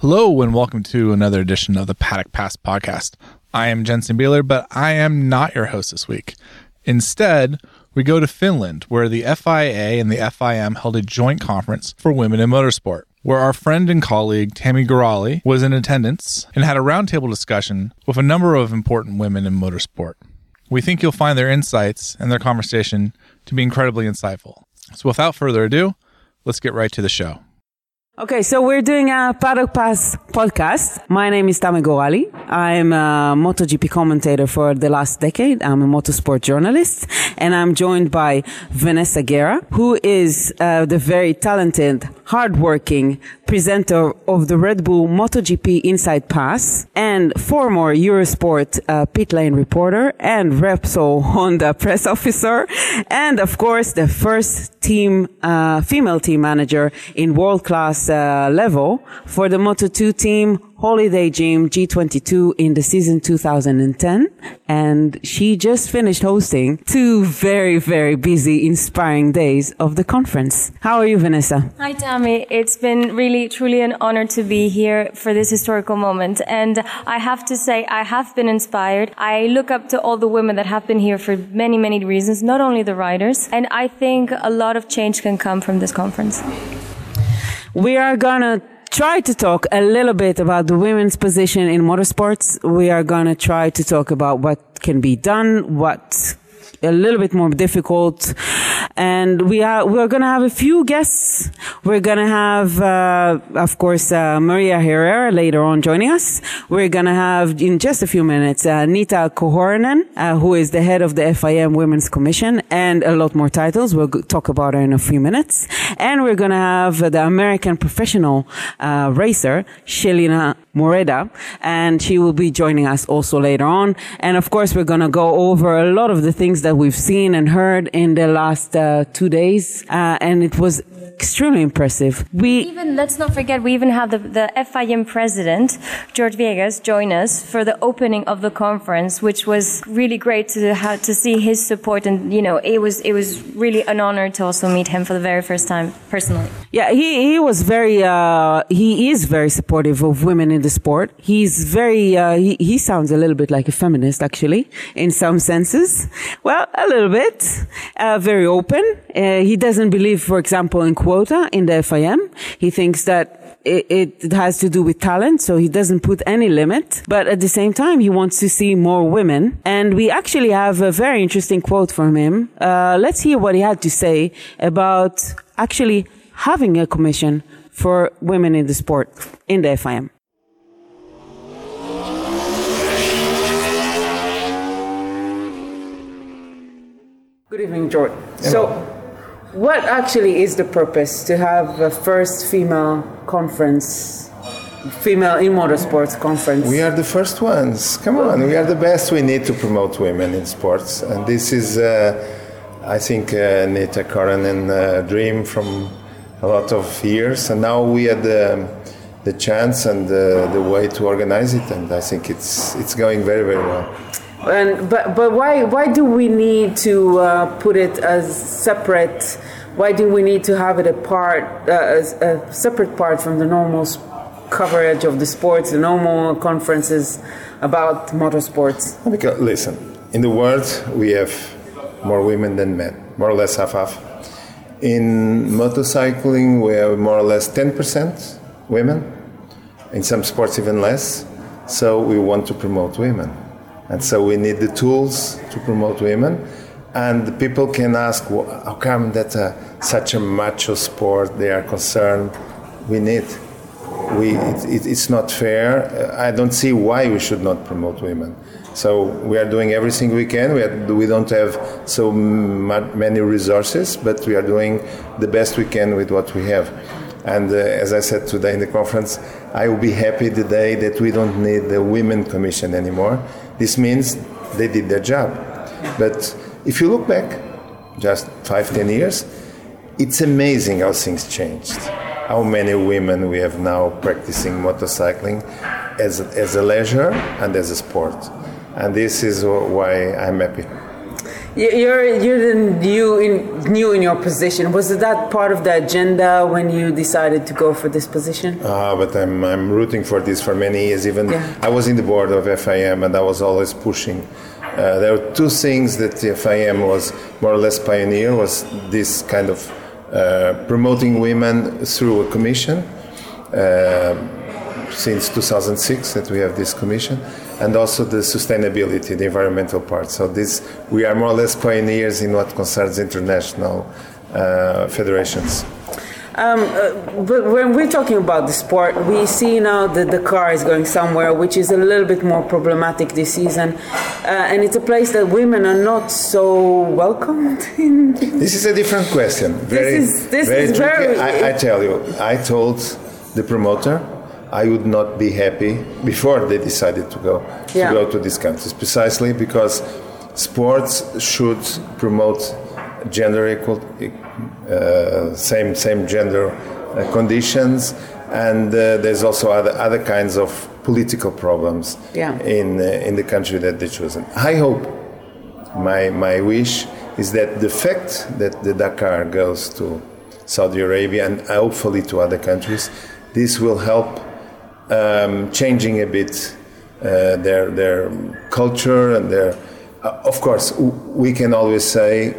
Hello, and welcome to another edition of the Paddock Pass podcast. I am Jensen Beeler, but I am not your host this week. Instead, we go to Finland, where the FIA and the FIM held a joint conference for women in motorsport, where our friend and colleague Tammy Gorali was in attendance and had a roundtable discussion with a number of important women in motorsport. We think you'll find their insights and their conversation to be incredibly insightful. So, without further ado, let's get right to the show. Okay, so we're doing a Paddock Pass podcast. My name is Tammy Gorali. I'm a MotoGP commentator for the last decade. I'm a motorsport journalist, and I'm joined by Vanessa Guerra, who is uh, the very talented, hardworking presenter of the Red Bull MotoGP Inside Pass and former Eurosport uh, pit lane reporter and Repsol Honda press officer, and of course the first team uh, female team manager in world class uh, level for the Moto2 team Holiday Gym G22 in the season 2010. And she just finished hosting two very, very busy, inspiring days of the conference. How are you, Vanessa? Hi, Tammy. It's been really, truly an honor to be here for this historical moment. And I have to say, I have been inspired. I look up to all the women that have been here for many, many reasons, not only the riders. And I think a lot of change can come from this conference. We are gonna try to talk a little bit about the women's position in motorsports. We are to try to talk about what can be done, what a little bit more difficult. And we are, we're to have a few guests. We're to have, uh, of course, uh, Maria Herrera later on joining us. We're to have in just a few minutes, uh, Nita Korhonen, uh, who is the head of the FIM Women's Commission and a lot more titles. We'll talk about her in a few minutes. And we're to have the American professional, uh, racer, Shelina Moreda, and she will be joining us also later on. And of course, we're to go over a lot of the things that we've seen and heard in the last uh, two days. Uh, and it was extremely impressive. We even, let's not forget, we even have the, the FIM president, George Viegas, join us for the opening of the conference, which was really great to have, to see his support. And, you know, it was, it was really an honor to also meet him for the very first time personally. Yeah, he, he was very, uh, he is very supportive of women in the sport. He's very, uh, he, he sounds a little bit like a feminist, actually, in some senses. Well, a little bit. Uh, very open. Uh, he doesn't believe, for example, in quota in the FIM. He thinks that it, it, has to do with talent, so he doesn't put any limit. But at the same time, he wants to see more women. And we actually have a very interesting quote from him. Uh, let's hear what he had to say about actually having a commission for women in the sport in the FIM. Good evening, George. Hello. So, what actually is the purpose to have a first female conference, female in motorsports conference? We are the first ones. Come on, we are the best. We need to promote women in sports, and this is, uh, I think, uh, Nita Korhonen uh, dream from a lot of years, and now we had the, the chance and the, the way to organize it, and I think it's it's going very very well. And but but why why do we need to uh, put it as separate? Why do we need to have it apart, part uh, a separate part from the normal coverage of the sports, the normal conferences about motorsports? Because listen, in the world we have more women than men, more or less half half. In motorcycling, we have more or less 10% women. In some sports, even less. So we want to promote women. And so we need the tools to promote women. And people can ask, well, how come that's a, such a macho sport? They are concerned. We need. We, it, it, it's not fair. I don't see why we should not promote women. So we are doing everything we can. We, are, we don't have so many resources, but we are doing the best we can with what we have. And uh, as I said today in the conference, I will be happy the day that we don't need the Women Commission anymore. This means they did their job. But if you look back, just five, ten years, it's amazing how things changed. How many women we have now practicing motorcycling as as a leisure and as a sport. And this is why I'm happy. You- You're you're the new in new in your position. Was that part of the agenda when you decided to go for this position? Uh, but I'm, I'm rooting for this for many years. Even Yeah. I was in the board of FIM and I was always pushing. Uh, there were two things that the FIM was more or less pioneer was this kind of uh, promoting women through a commission. Uh, since 2006 that we have this commission, and also the sustainability, the environmental part. So this we are more or less pioneers in what concerns international uh, federations. But when we're talking about the sport, we see now that Dakar is going somewhere which is a little bit more problematic this season, uh, and it's a place that women are not so welcomed in. This is a different question. Very, is- this very is very- I, I tell you, I told the promoter I would not be happy before they decided to go Yeah. to go to these countries, precisely because sports should promote gender equal, uh, same same gender uh, conditions, and uh, there's also other other kinds of political problems Yeah. in uh, in the country that they chosen. I hope my my wish is that the fact that the Dakar goes to Saudi Arabia and hopefully to other countries, this will help um, changing a bit uh, their their culture and their. Uh, of course, we can always say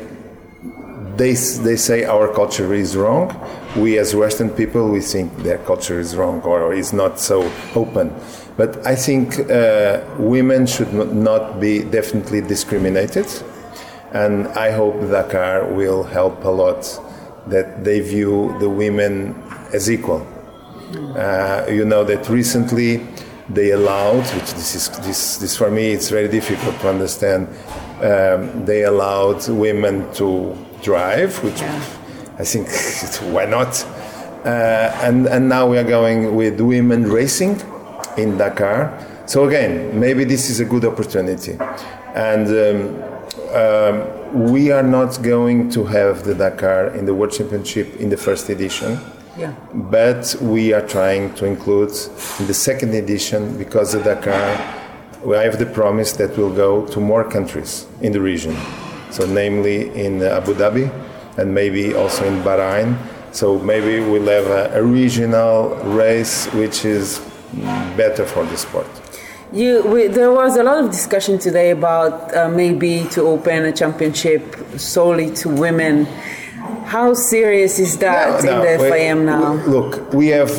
they they say our culture is wrong. We as Western people we think their culture is wrong or is not so open. But I think uh, women should not be definitely discriminated, and I hope Dakar will help a lot that they view the women as equal. Uh, you know that recently they allowed, which this is this, this for me it's very difficult to understand. Um, they allowed women to drive, which I think why not? Uh, and and now we are going with women racing in Dakar. So again, maybe this is a good opportunity, and. Um, um, we are not going to have the Dakar in the World Championship in the first edition Yeah. but we are trying to include in the second edition because the Dakar, we have the promise that we'll go to more countries in the region. So, namely in Abu Dhabi and maybe also in Bahrain. So, maybe we'll have a, a regional race which is better for the sport. You, we, there was a lot of discussion today about uh, maybe to open a championship solely to women. How serious is that No, in the we- FIM now? we- Look, we have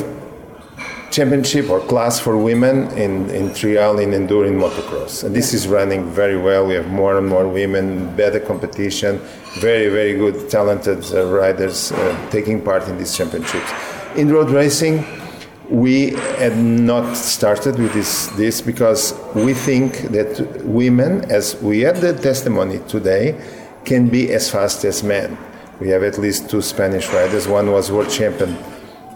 championship or class for women in, in trial in enduring motocross. And this is running very well. We have more and more women, better competition, very, very good, talented uh, riders uh, taking part in these championships. In road racing, we had not started with this, this because we think that women, as we had the testimony today, can be as fast as men. We have at least two Spanish riders. One was world champion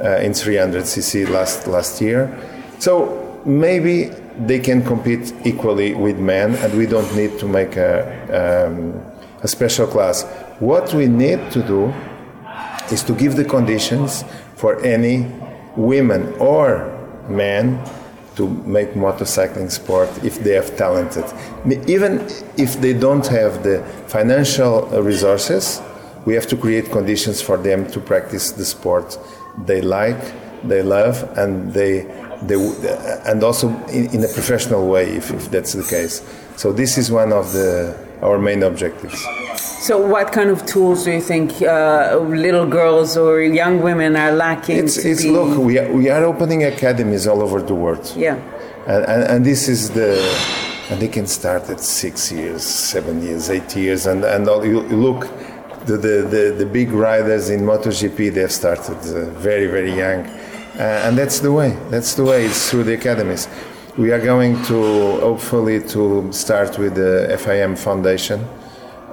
uh, in 300cc last last year. So maybe they can compete equally with men, and we don't need to make a, um, a special class. What we need to do is to give the conditions for any women or men to make motorcycling sport if they have talented. Even if they don't have the financial resources, we have to create conditions for them to practice the sport they like, they love, and they, they and also in, in a professional way if, if that's the case. So this is one of the our main objectives. So, what kind of tools do you think uh, little girls or young women are lacking? It's, it's be, look, we are, we are opening academies all over the world. Yeah. And, and, and this is the, and they can start at six years, seven years, eight years, and, and all, you, you look, the, the, the, big riders in MotoGP, they've started uh, very, very young. Uh, and that's the way, that's the way, it's through the academies. We are going to, hopefully, to start with the FIM Foundation,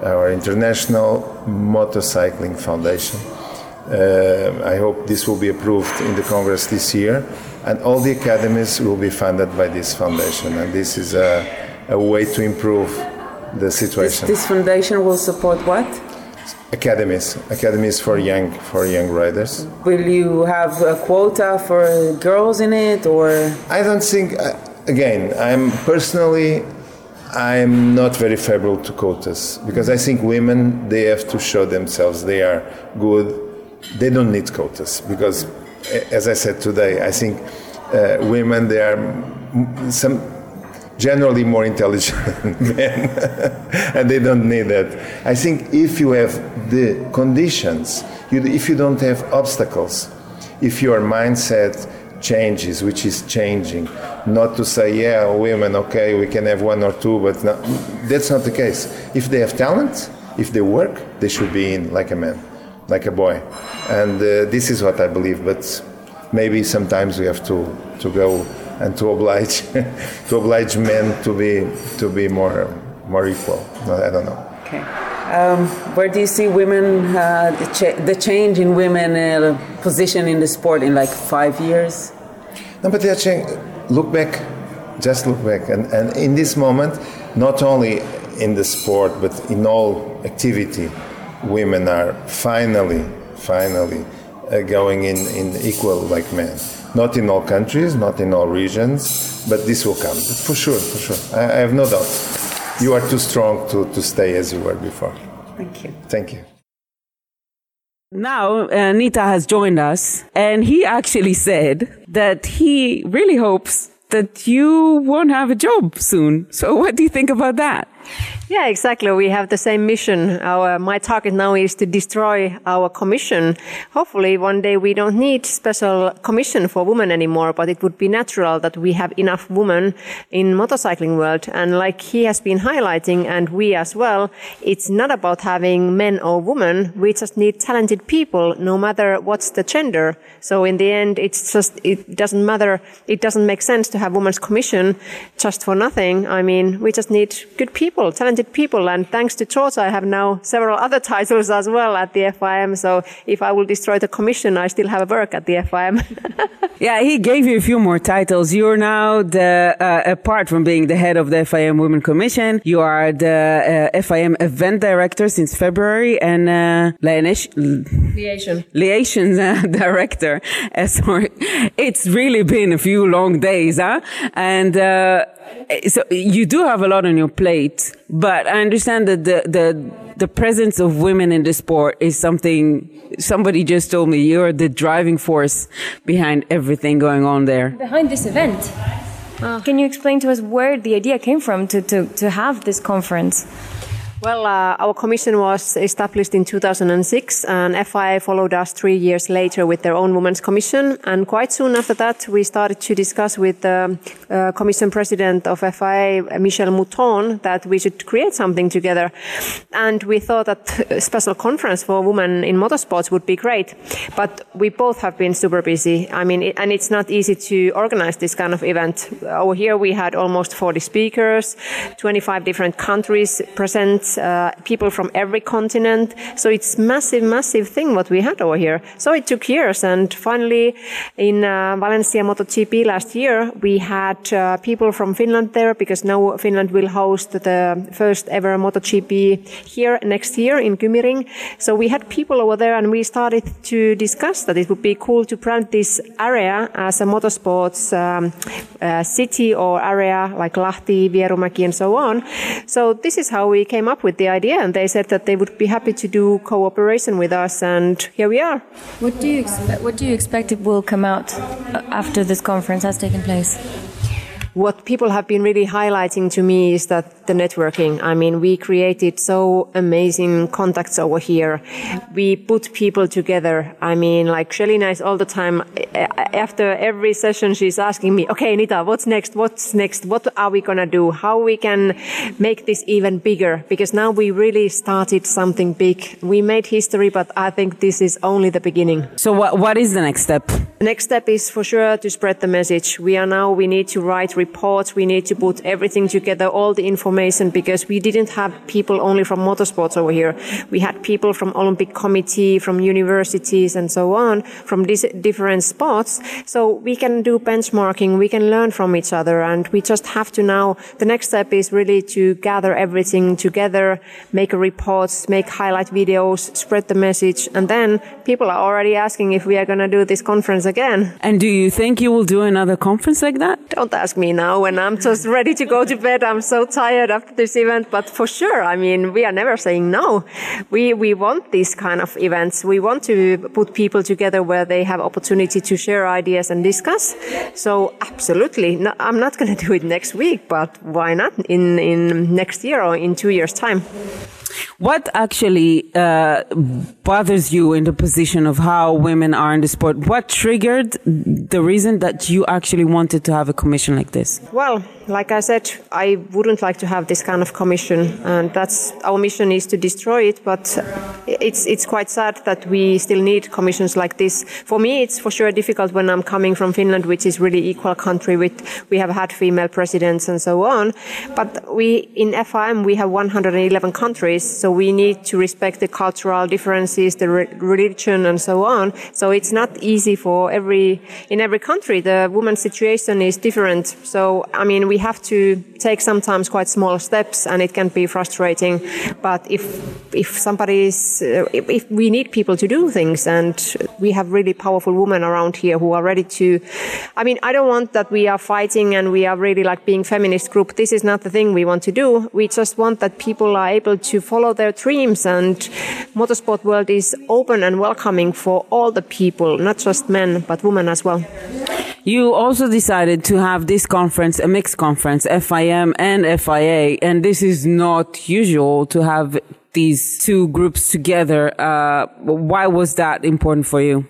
our International Motorcycling Foundation. Uh, I hope this will be approved in the Congress this year, and all the academies will be funded by this foundation. And this is a, a way to improve the This, situation. this foundation will support what? Academies, academies for young for young riders. Will you have a quota for girls in it, or I don't think. Uh, again, I'm personally, I'm not very favorable to quotas because I think women they have to show themselves they are good. They don't need quotas because, as I said today, I think uh, women they are some generally more intelligent men, and they don't need that. I think if you have the conditions, you, if you don't have obstacles, if your mindset changes, which is changing, not to say, yeah, women, okay, we can have one or two, but not, that's not the case. If they have talent, if they work, they should be in like a man, like a boy. And uh, this is what I believe, but maybe sometimes we have to, to go and to oblige to oblige men to be to be more more equal. I don't know. Okay. Um, where do you see women uh, the, cha- the, change in women uh, position in the sport in like five years? No, but they're changing. Look back, just look back, and and in this moment, not only in the sport but in all activity, women are finally finally uh, going in in equal like men. Not in all countries, not in all regions, but this will come for sure, for sure. I, I have no doubt. You are too strong to, to stay as you were before. Thank you. Thank you. Now, uh, Nita has joined us, and he actually said that he really hopes that you won't have a job soon. So, what do you think about that? Yeah, exactly. We have the same mission. Our, my target now is to destroy our commission. Hopefully one day we don't need special commission for women anymore, but it would be natural that we have enough women in motorcycling world. And like he has been highlighting and we as well, it's not about having men or women. We just need talented people no matter what's the gender. So in the end, it's just, it doesn't matter. It doesn't make sense to have women's commission just for nothing. I mean, we just need good people, talented talented people. And thanks to George, I have now several other titles as well at the FIM. So if I will destroy the commission, I still have a work at the FIM. yeah, he gave you a few more titles. You're now the, uh, apart from being the head of the FIM Women Commission, you are the uh, FIM event director since February and uh, liaison, liaison uh, director. Uh, sorry, it's really been a few long days, huh? And uh, so you do have a lot on your plate, but I understand that the, the, the presence of women in the sport is something somebody just told me you're the driving force behind everything going on there. Behind this event. Uh, Can you explain to us where the idea came from to, to, to have this conference? Well, uh, our commission was established in 2006 and FIA followed us three years later with their own women's commission. And quite soon after that, we started to discuss with the uh, commission president of FIA, Michèle Mouton, that we should create something together. And we thought that a special conference for women in motorsports would be great. But we both have been super busy. I mean, it, and it's not easy to organize this kind of event. Over here, we had almost 40 speakers, 25 different countries present uh, people from every continent. So it's massive, massive thing what we had over here. So it took years, and finally, in uh, Valencia MotoGP last year, we had uh, people from Finland there because now Finland will host the first ever MotoGP here next year in Kymiring. So we had people over there, and we started to discuss that it would be cool to brand this area as a motorsports um, uh, city or area like Lahti, Vierumäki, and so on. So this is how we came up with the idea and they said that they would be happy to do cooperation with us and here we are. What do you expect, what do you expect it will come out after this conference has taken place? What people have been really highlighting to me is that the networking. I mean, we created so amazing contacts over here. We put people together. I mean, like Shelina is all the time, eh, eh, after every session, she's asking me, okay, Nita, what's next? What's next? What are we going to do? How we can make this even bigger? Because now we really started something big. We made history, but I think this is only the beginning. So what, what is the next step? The Next step is for sure to spread the message. We are now, we need to write reports. We need to put everything together, all the information, because we didn't have people only from motorsports over here. We had people from Olympic Committee, from universities, and so on, from different spots. So we can do benchmarking, we can learn from each other, and we just have to now. The next step is really to gather everything together, make reports, make highlight videos, spread the message, and then people are already asking if we are going to do this conference again. And do you think you will do another conference like that? Don't ask me now when I'm just ready to go to bed. I'm so tired after this event, but for sure, I mean, we are never saying no. We, we want these kind of events. We want to put people together where they have opportunity to share ideas and discuss. So absolutely, no, I'm not going to do it next week, but why not in, in next year or in two years time? What actually uh, bothers you in the position of how women are in the sport? What triggered the reason that you actually wanted to have a commission like this? Well, like I said, I wouldn't like to have this kind of commission, and that's our mission is to destroy it. But it's it's quite sad that we still need commissions like this. For me, it's for sure difficult when I'm coming from Finland, which is really equal country with we have had female presidents and so on. But we in FIM we have 111 countries, so we need to respect the cultural differences, the re- religion, and so on. So it's not easy for every in every country. The woman's situation is different. So I mean we have to take sometimes quite small steps and it can be frustrating. But if, if somebody is, uh, if, if, we need people to do things and we have really powerful women around here who are ready to, I mean, I don't want that we are fighting and we are really like being feminist group. This is not the thing we want to do. We just want that people are able to follow their dreams and motorsport world is open and welcoming for all the people, not just men, but women as well. You also decided to have this conference, a mixed conference, FIM and FIA, and this is not usual to have these two groups together. Uh, why was that important for you?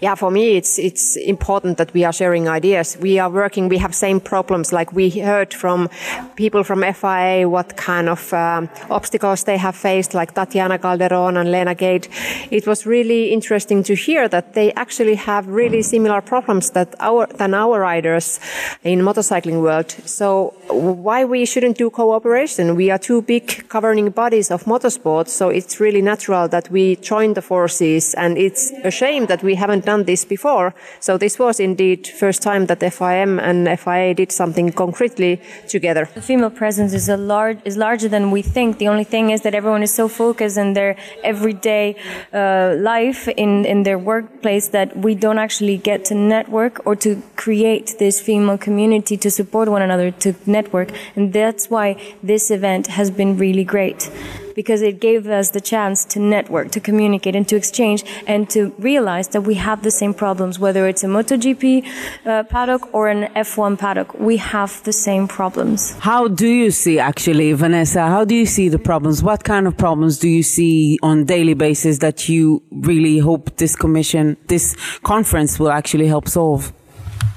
Yeah, for me, it's it's important that we are sharing ideas. We are working. We have same problems. Like we heard from people from FIA what kind of um, obstacles they have faced, like Tatiana Calderon and Leena Gade. It was really interesting to hear that they actually have really similar problems that our than our riders in motorcycling world. So why we shouldn't do cooperation? We are two big governing bodies of motorsport, so it's really natural that we join the forces. And it's a shame that we haven't done this before. So this was indeed first time that FIM and FIA did something concretely together. The female presence is a large is larger than we think. The only thing is that everyone is so focused in their everyday uh, life in in their workplace that we don't actually get to network or to create this female community to support one another to network, and that's why this event has been really great because it gave us the chance to network, to communicate, and to exchange, and to realize that we have the same problems, whether it's a MotoGP uh, paddock or an F1 paddock. We have the same problems. How do you see, actually, Vanessa? How do you see the problems? What kind of problems do you see on daily basis that you really hope this commission, this conference will actually help solve?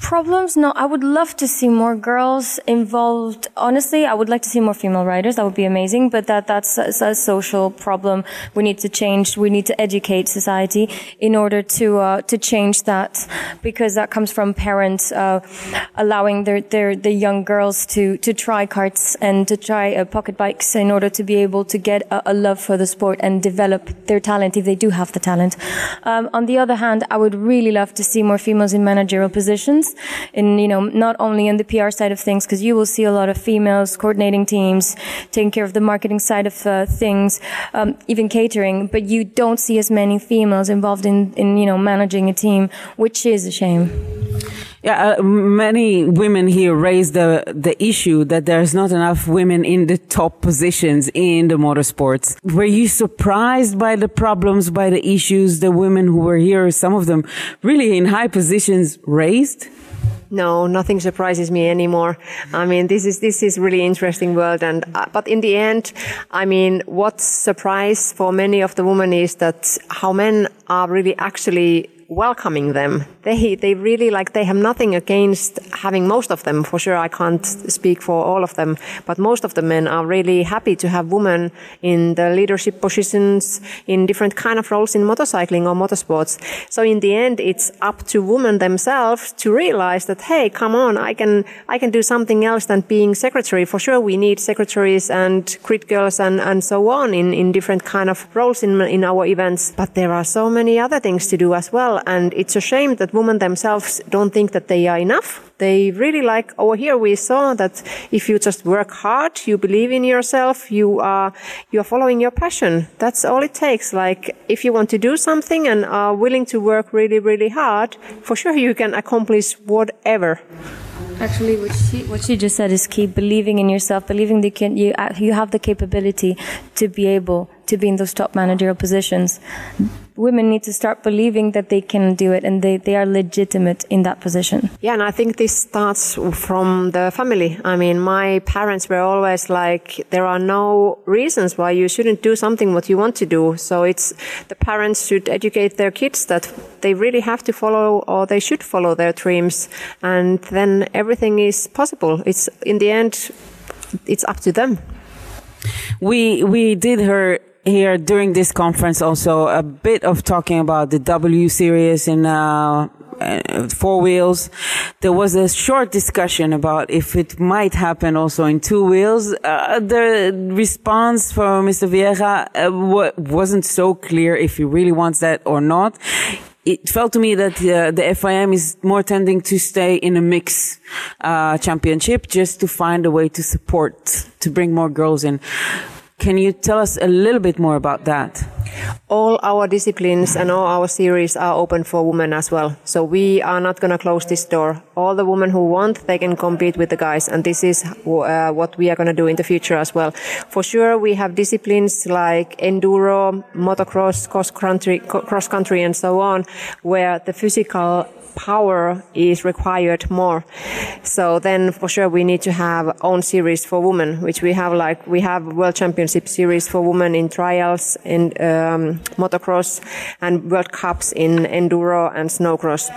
Problems? No, I would love to see more girls involved. Honestly, I would like to see more female riders. That would be amazing. But that that's a, a social problem. We need to change. We need to educate society in order to uh, to change that, because that comes from parents uh, allowing their their the young girls to to try carts and to try uh, pocket bikes in order to be able to get a, a, love for the sport and develop their talent if they do have the talent. Um, on the other hand, I would really love to see more females in managerial positions in, you know, not only in the PR side of things, because you will see a lot of females coordinating teams, taking care of the marketing side of uh, things, um, even catering, but you don't see as many females involved in, in, you know, managing a team, which is a shame. Yeah, uh, many women here raise the the issue that there's not enough women in the top positions in the motorsports. Were you surprised by the problems, by the issues the women who were here, some of them really in high positions, raised? No, nothing surprises me anymore. I mean, this is this is really interesting world, and uh, but in the end, I mean, what surprise for many of the women is that how men are really actually welcoming them. They they really like they have nothing against having most of them. For sure, I can't speak for all of them, but most of the men are really happy to have women in the leadership positions in different kind of roles in motorcycling or motorsports. So in the end, it's up to women themselves to realize that hey, come on, I can I can do something else than being secretary. For sure, we need secretaries and grid girls and and so on in in different kind of roles in in our events. But there are so many other things to do as well And it's a shame that women themselves don't think that they are enough. They really like over here we saw that if you just work hard, you believe in yourself, you are you are following your passion. That's all it takes. Like if you want to do something and are willing to work really, really hard, for sure you can accomplish whatever. Actually, what she what she just said is key. Believing in yourself, believing that you can you you have the capability to be able to be in those top managerial positions. Women need to start believing that they can do it and they, they are legitimate in that position. Yeah, and I think this starts from the family. I mean, my parents were always like, there are no reasons why you shouldn't do something what you want to do. So it's the parents should educate their kids that they really have to follow or they should follow their dreams. And then everything is possible. It's in the end, it's up to them. We, we did her here during this conference also a bit of talking about the W series in uh, uh, four wheels. There was a short discussion about if it might happen also in two wheels. Uh, the response from Mr. Vieira uh, wasn't so clear if he really wants that or not. It felt to me that uh, the FIM is more tending to stay in a mix uh, championship just to find a way to support, to bring more girls in. Can you tell us a little bit more about that? All our disciplines and all our series are open for women as well. So we are not going to close this door. All the women who want, they can compete with the guys. And this is uh, what we are going to do in the future as well. For sure, we have disciplines like enduro, motocross, cross country, cross country and so on, where the physical power is required more. So then for sure we need to have own series for women, which we have like, we have world championship series for women in trials, in um, motocross and world cups in enduro and snowcross,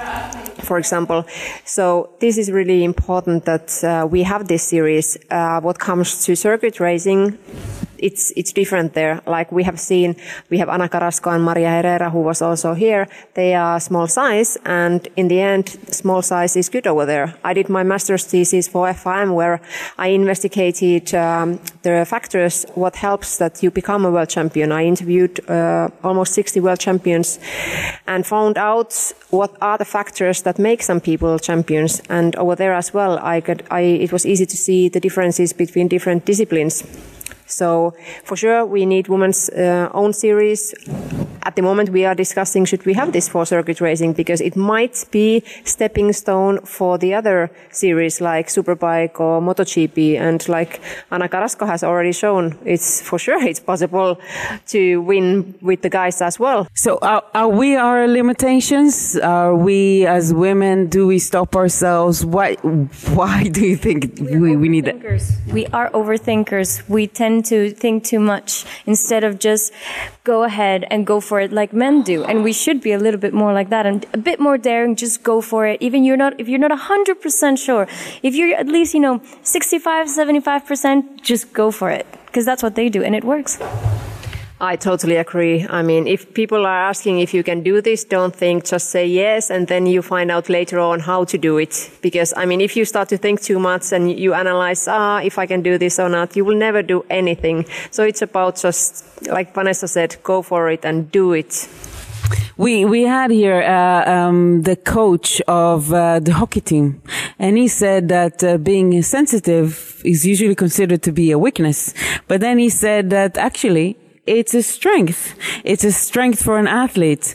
for example. So this is really important that uh, we have this series. Uh, what comes to circuit racing, it's it's different there. Like we have seen, we have Ana Carrasco and Maria Herrera, who was also here. They are small size, and in the end, small size is good over there. I did my master's thesis for FIM, where I investigated um, the factors what helps that you become a world champion. I interviewed uh, almost 60 world champions, and found out what are the factors that make some people champions. And over there as well, I could, I it was easy to see the differences between different disciplines. So for sure, we need women's uh, own series. At the moment, we are discussing should we have this for circuit racing because it might be stepping stone for the other series like Superbike or MotoGP. And like Ana Carrasco has already shown, it's for sure it's possible to win with the guys as well. So are, are we our limitations? Are we as women? Do we stop ourselves? Why? Why do you think we, we need that? We are overthinkers. We tend to think too much instead of just go ahead and go for it like men do. And we should be a little bit more like that and a bit more daring. Just go for it. Even you're not, if you're not 100% sure, if you're at least, you know, 65, 75%, just go for it. Because that's what they do and it works. I totally agree. I mean, if people are asking if you can do this, don't think, just say yes, and then you find out later on how to do it. Because, I mean, if you start to think too much and you analyze, ah, if I can do this or not, you will never do anything. So it's about just, like Vanessa said, go for it and do it. We we had here uh, um, the coach of uh, the hockey team, and he said that uh, being sensitive is usually considered to be a weakness. But then he said that actually it's a strength. It's a strength for an athlete.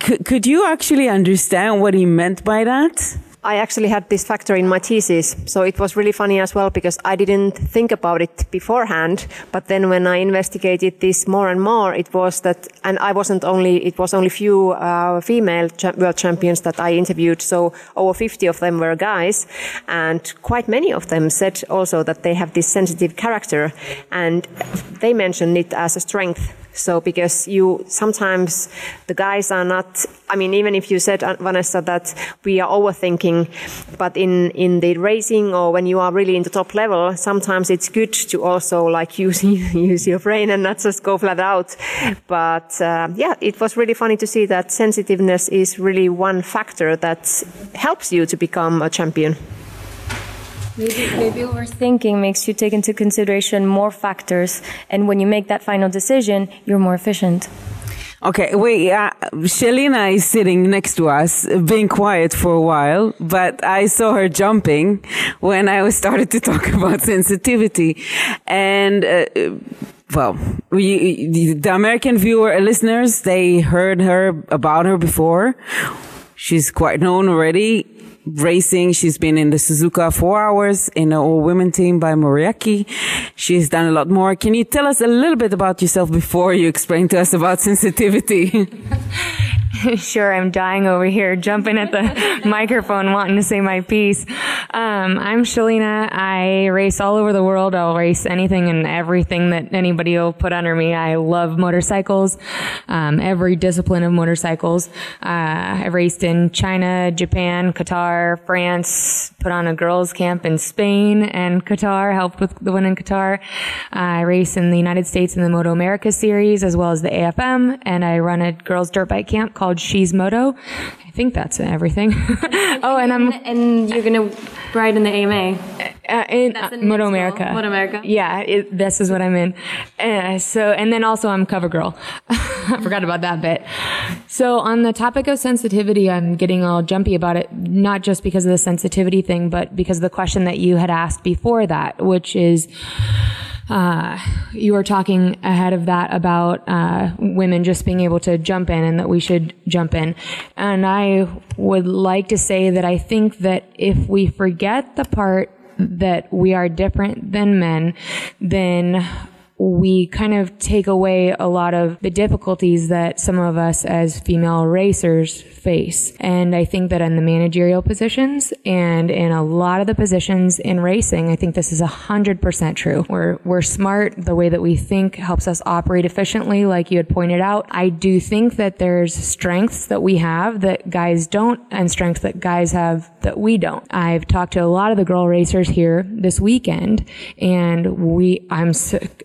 Could, could you actually understand what he meant by that? I actually had this factor in my thesis. So it was really funny as well because I didn't think about it beforehand. But then when I investigated this more and more, it was that, and I wasn't only, it was only few uh, female cha- world champions that I interviewed. So over 50 of them were guys. And quite many of them said also that they have this sensitive character. And they mentioned it as a strength so because you sometimes the guys are not. I mean, even if you said uh, Vanessa that we are overthinking, but in in the racing or when you are really in the top level, sometimes it's good to also like use use your brain and not just go flat out. But uh, yeah, it was really funny to see that sensitiveness is really one factor that helps you to become a champion. Maybe, maybe overthinking makes you take into consideration more factors, and when you make that final decision, you're more efficient. Okay, wait. Uh, is sitting next to us, being quiet for a while, but I saw her jumping when I started to talk about sensitivity, and. Uh, well, we, the American viewer listeners, they heard her about her before. She's quite known already racing. She's been in the Suzuka four hours in the all women team by Moriwaki. She's done a lot more. Can you tell us a little bit about yourself before you explain to us about sensitivity? sure, I'm dying over here, jumping at the microphone, wanting to say my piece. Um, I'm Shelina. I race all over the world. I'll race anything and everything that anybody will put under me. I love motorcycles, um, every discipline of motorcycles. Uh, I've raced in China, Japan, Qatar, France, put on a girls' camp in Spain and Qatar, helped with the one in Qatar. I race in the United States in the Moto America series as well as the AFM, and I run a girls' dirt bike camp called She's Moto. I think that's everything. oh, and I'm and you're gonna ride in the AMA. uh, in uh, Moto America. Moto America. Yeah, it, this is what I'm in. Uh, so, and then also I'm cover girl. I forgot about that bit. So on the topic of sensitivity, I'm getting all jumpy about it, not just because of the sensitivity thing, but because of the question that you had asked before that, which is, uh, you were talking ahead of that about uh, women just being able to jump in and that we should jump in. And I would like to say that I think that if we forget the part that we are different than men, then we kind of take away a lot of the difficulties that some of us as female racers face. And I think that in the managerial positions and in a lot of the positions in racing, I think this is a hundred percent true. We're, we're smart. The way that we think helps us operate efficiently, like you had pointed out. I do think that there's strengths that we have that guys don't and strengths that guys have that we don't. I've talked to a lot of the girl racers here this weekend and we, I'm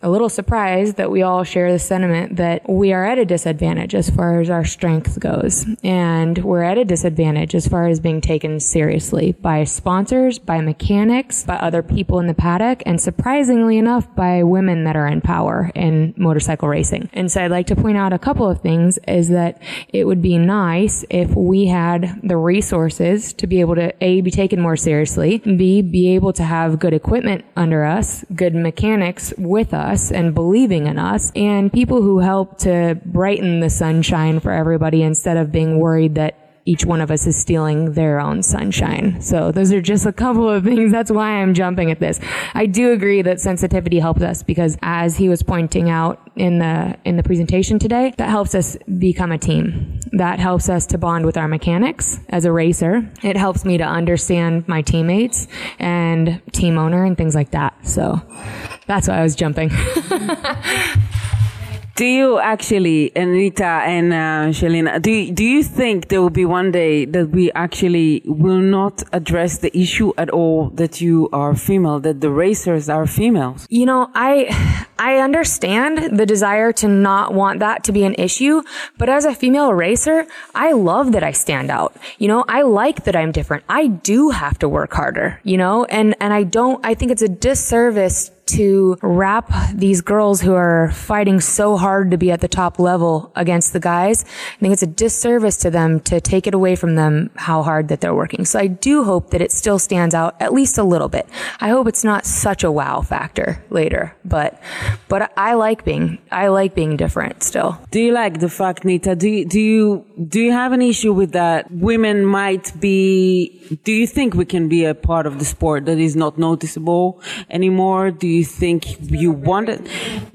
a little surprised that we all share the sentiment that we are at a disadvantage as far as our strength goes. And we're at a disadvantage as far as being taken seriously by sponsors, by mechanics, by other people in the paddock, and surprisingly enough, by women that are in power in motorcycle racing. And so I'd like to point out a couple of things is that it would be nice if we had the resources to be able to A, be taken more seriously, B, be able to have good equipment under us, good mechanics with us, and believing in us and people who help to brighten the sunshine for everybody instead of being worried that each one of us is stealing their own sunshine. So those are just a couple of things. That's why I'm jumping at this. I do agree that sensitivity helps us because as he was pointing out in the, in the presentation today, that helps us become a team. That helps us to bond with our mechanics as a racer. It helps me to understand my teammates and team owner and things like that. So that's why I was jumping. Do you actually, Anita and uh, Shelina, do, do you think there will be one day that we actually will not address the issue at all that you are female, that the racers are females? You know, I, I understand the desire to not want that to be an issue, but as a female racer, I love that I stand out. You know, I like that I'm different. I do have to work harder, you know, and, and I don't, I think it's a disservice to wrap these girls who are fighting so hard to be at the top level against the guys. I think it's a disservice to them to take it away from them how hard that they're working. So I do hope that it still stands out at least a little bit. I hope it's not such a wow factor later, but, but I like being, I like being different still. Do you like the fact, Nita? Do you, do you, do you have an issue with that? Women might be, do you think we can be a part of the sport that is not noticeable anymore? Do you you think you want it.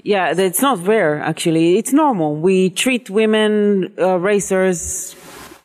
Yeah, it's not rare, actually. It's normal. We treat women uh, racers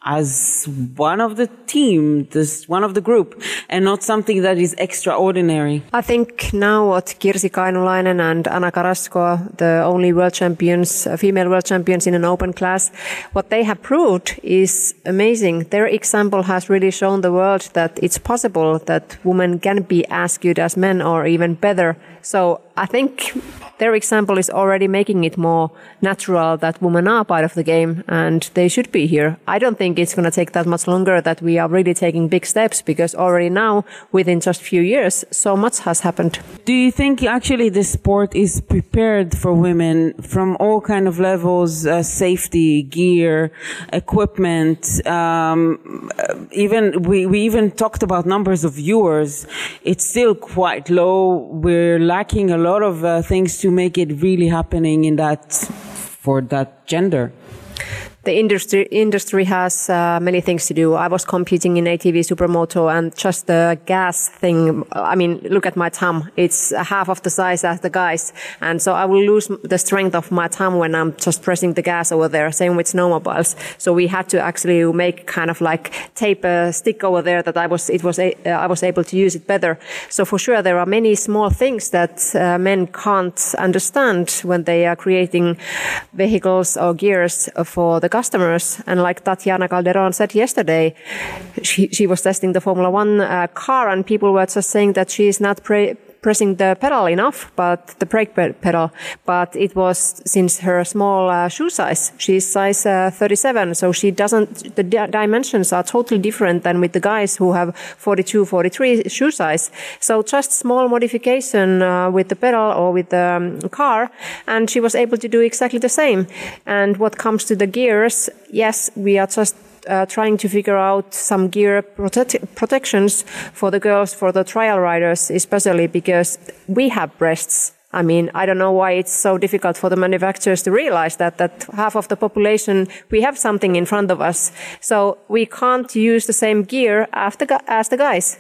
as one of the team, this one of the group, and not something that is extraordinary. I think now what Kirsi Kainulainen and Ana Carrasco, the only world champions, female world champions in an open class, what they have proved is amazing. Their example has really shown the world that it's possible that women can be as good as men or even better so I think their example is already making it more natural that women are part of the game and they should be here. I don't think it's going to take that much longer that we are really taking big steps because already now, within just few years, so much has happened. Do you think actually the sport is prepared for women from all kind of levels, uh, safety, gear, equipment, um, even we, we even talked about numbers of viewers. It's still quite low. We're lacking a lot of uh, things to make it really happening in that for that gender the industry industry has uh, many things to do. I was competing in ATV Supermoto and just the gas thing. I mean, look at my thumb. It's half of the size as the guys. And so I will lose the strength of my thumb when I'm just pressing the gas over there. Same with snowmobiles. So we had to actually make kind of like tape a stick over there that I was, it was, a, uh, I was able to use it better. So for sure, there are many small things that uh, men can't understand when they are creating vehicles or gears for the customers. And like Tatiana Calderon said yesterday, she, she was testing the Formula One uh, car and people were just saying that she is not pre- pressing the pedal enough, but the brake pedal. But it was since her small uh, shoe size. She's size uh, 37, so she doesn't. The di- dimensions are totally different than with the guys who have 42, 43 shoe size. So just small modification uh, with the pedal or with the um, car, and she was able to do exactly the same. And what comes to the gears, yes, we are just uh, trying to figure out some gear prote- protections for the girls, for the trial riders, especially because we have breasts. I mean, I don't know why it's so difficult for the manufacturers to realize that, that half of the population, we have something in front of us. So we can't use the same gear the, as the guys.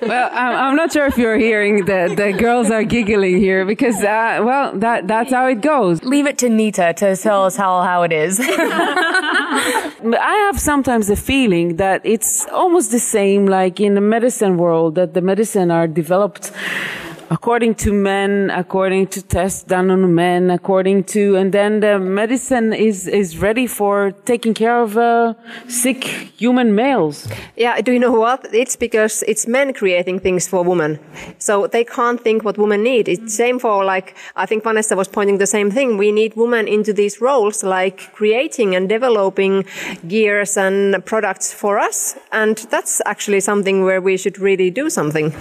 Well, I'm not sure if you're hearing that the girls are giggling here because, uh, well, that, that's how it goes. Leave it to Nita to tell us how, how it is. I have sometimes a feeling that it's almost the same like in the medicine world, that the medicine are developed according to men, according to tests done on men, according to, and then the medicine is, is ready for taking care of uh, sick human males. Yeah, do you know what? It's because it's men creating things for women. So they can't think what women need. It's same for like, I think Vanessa was pointing the same thing. We need women into these roles, like creating and developing gears and products for us. And that's actually something where we should really do something.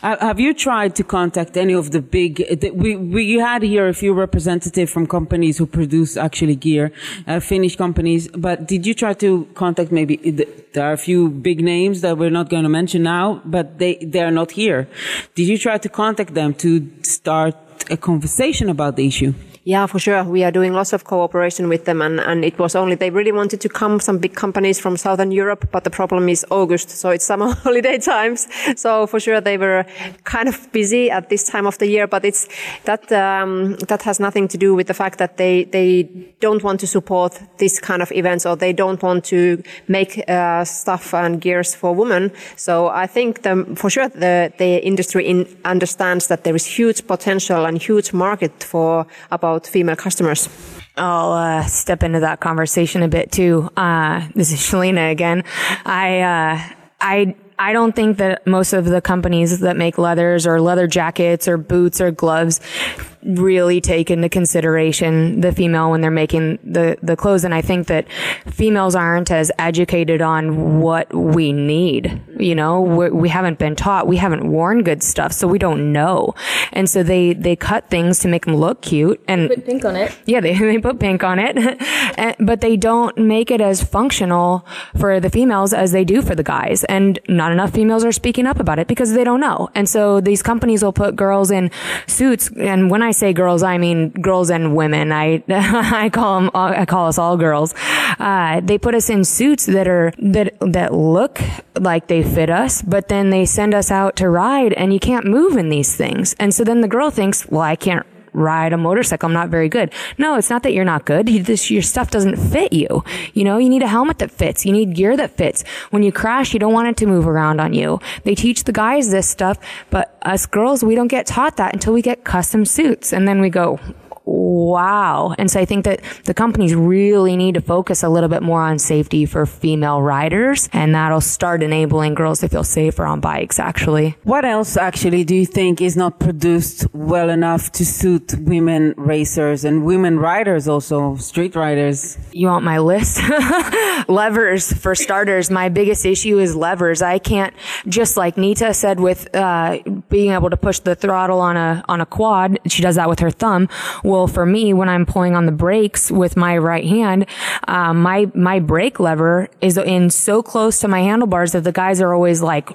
Have you tried to contact any of the big? We we had here a few representatives from companies who produce actually gear, uh, Finnish companies. But did you try to contact maybe? There are a few big names that we're not going to mention now, but they they are not here. Did you try to contact them to start a conversation about the issue? Yeah, for sure. We are doing lots of cooperation with them and, and it was only, they really wanted to come, some big companies from Southern Europe, but the problem is August, so it's summer holiday times. So for sure they were kind of busy at this time of the year, but it's, that, um, that has nothing to do with the fact that they, they don't want to support this kind of events or they don't want to make, uh, stuff and gears for women. So I think the, for sure the, the industry in, understands that there is huge potential and huge market for about about female customers? I'll uh, step into that conversation a bit too. Uh, this is Shelina again. I, uh, I, I don't think that most of the companies that make leathers or leather jackets or boots or gloves really take into consideration the female when they're making the, the clothes. And I think that females aren't as educated on what we need. You know, We're, we have not been taught. We haven't worn good stuff, so we don't know. And so they, they cut things to make them look cute and put pink on it. Yeah, they, they put pink on it, and, but they don't make it as functional for the females as they do for the guys. And not enough females are speaking up about it because they don't know. And so these companies will put girls in suits. And when I say girls, I mean girls and women. I I call them I call us all girls. Uh, they put us in suits that are that that look like they fit us, but then they send us out to ride, and you can't move in these things. And so then the girl thinks, well, I can't ride a motorcycle. I'm not very good. No, it's not that you're not good. You, this, your stuff doesn't fit you. You know, you need a helmet that fits. You need gear that fits. When you crash, you don't want it to move around on you. They teach the guys this stuff, but us girls, we don't get taught that until we get custom suits. And then we go, wow. And so I think that the companies really need to focus a little bit more on safety for female riders, and that'll start enabling girls to feel safer on bikes, actually. What else actually do you think is not produced well enough to suit women racers and women riders also, street riders? You want my list? levers, for starters. My biggest issue is levers. I can't, just like Nita said with, uh, being able to push the throttle on a, on a quad, she does that with her thumb. Well, for me, when I'm pulling on the brakes with my right hand, um, my, my brake lever is in so close to my handlebars that the guys are always like,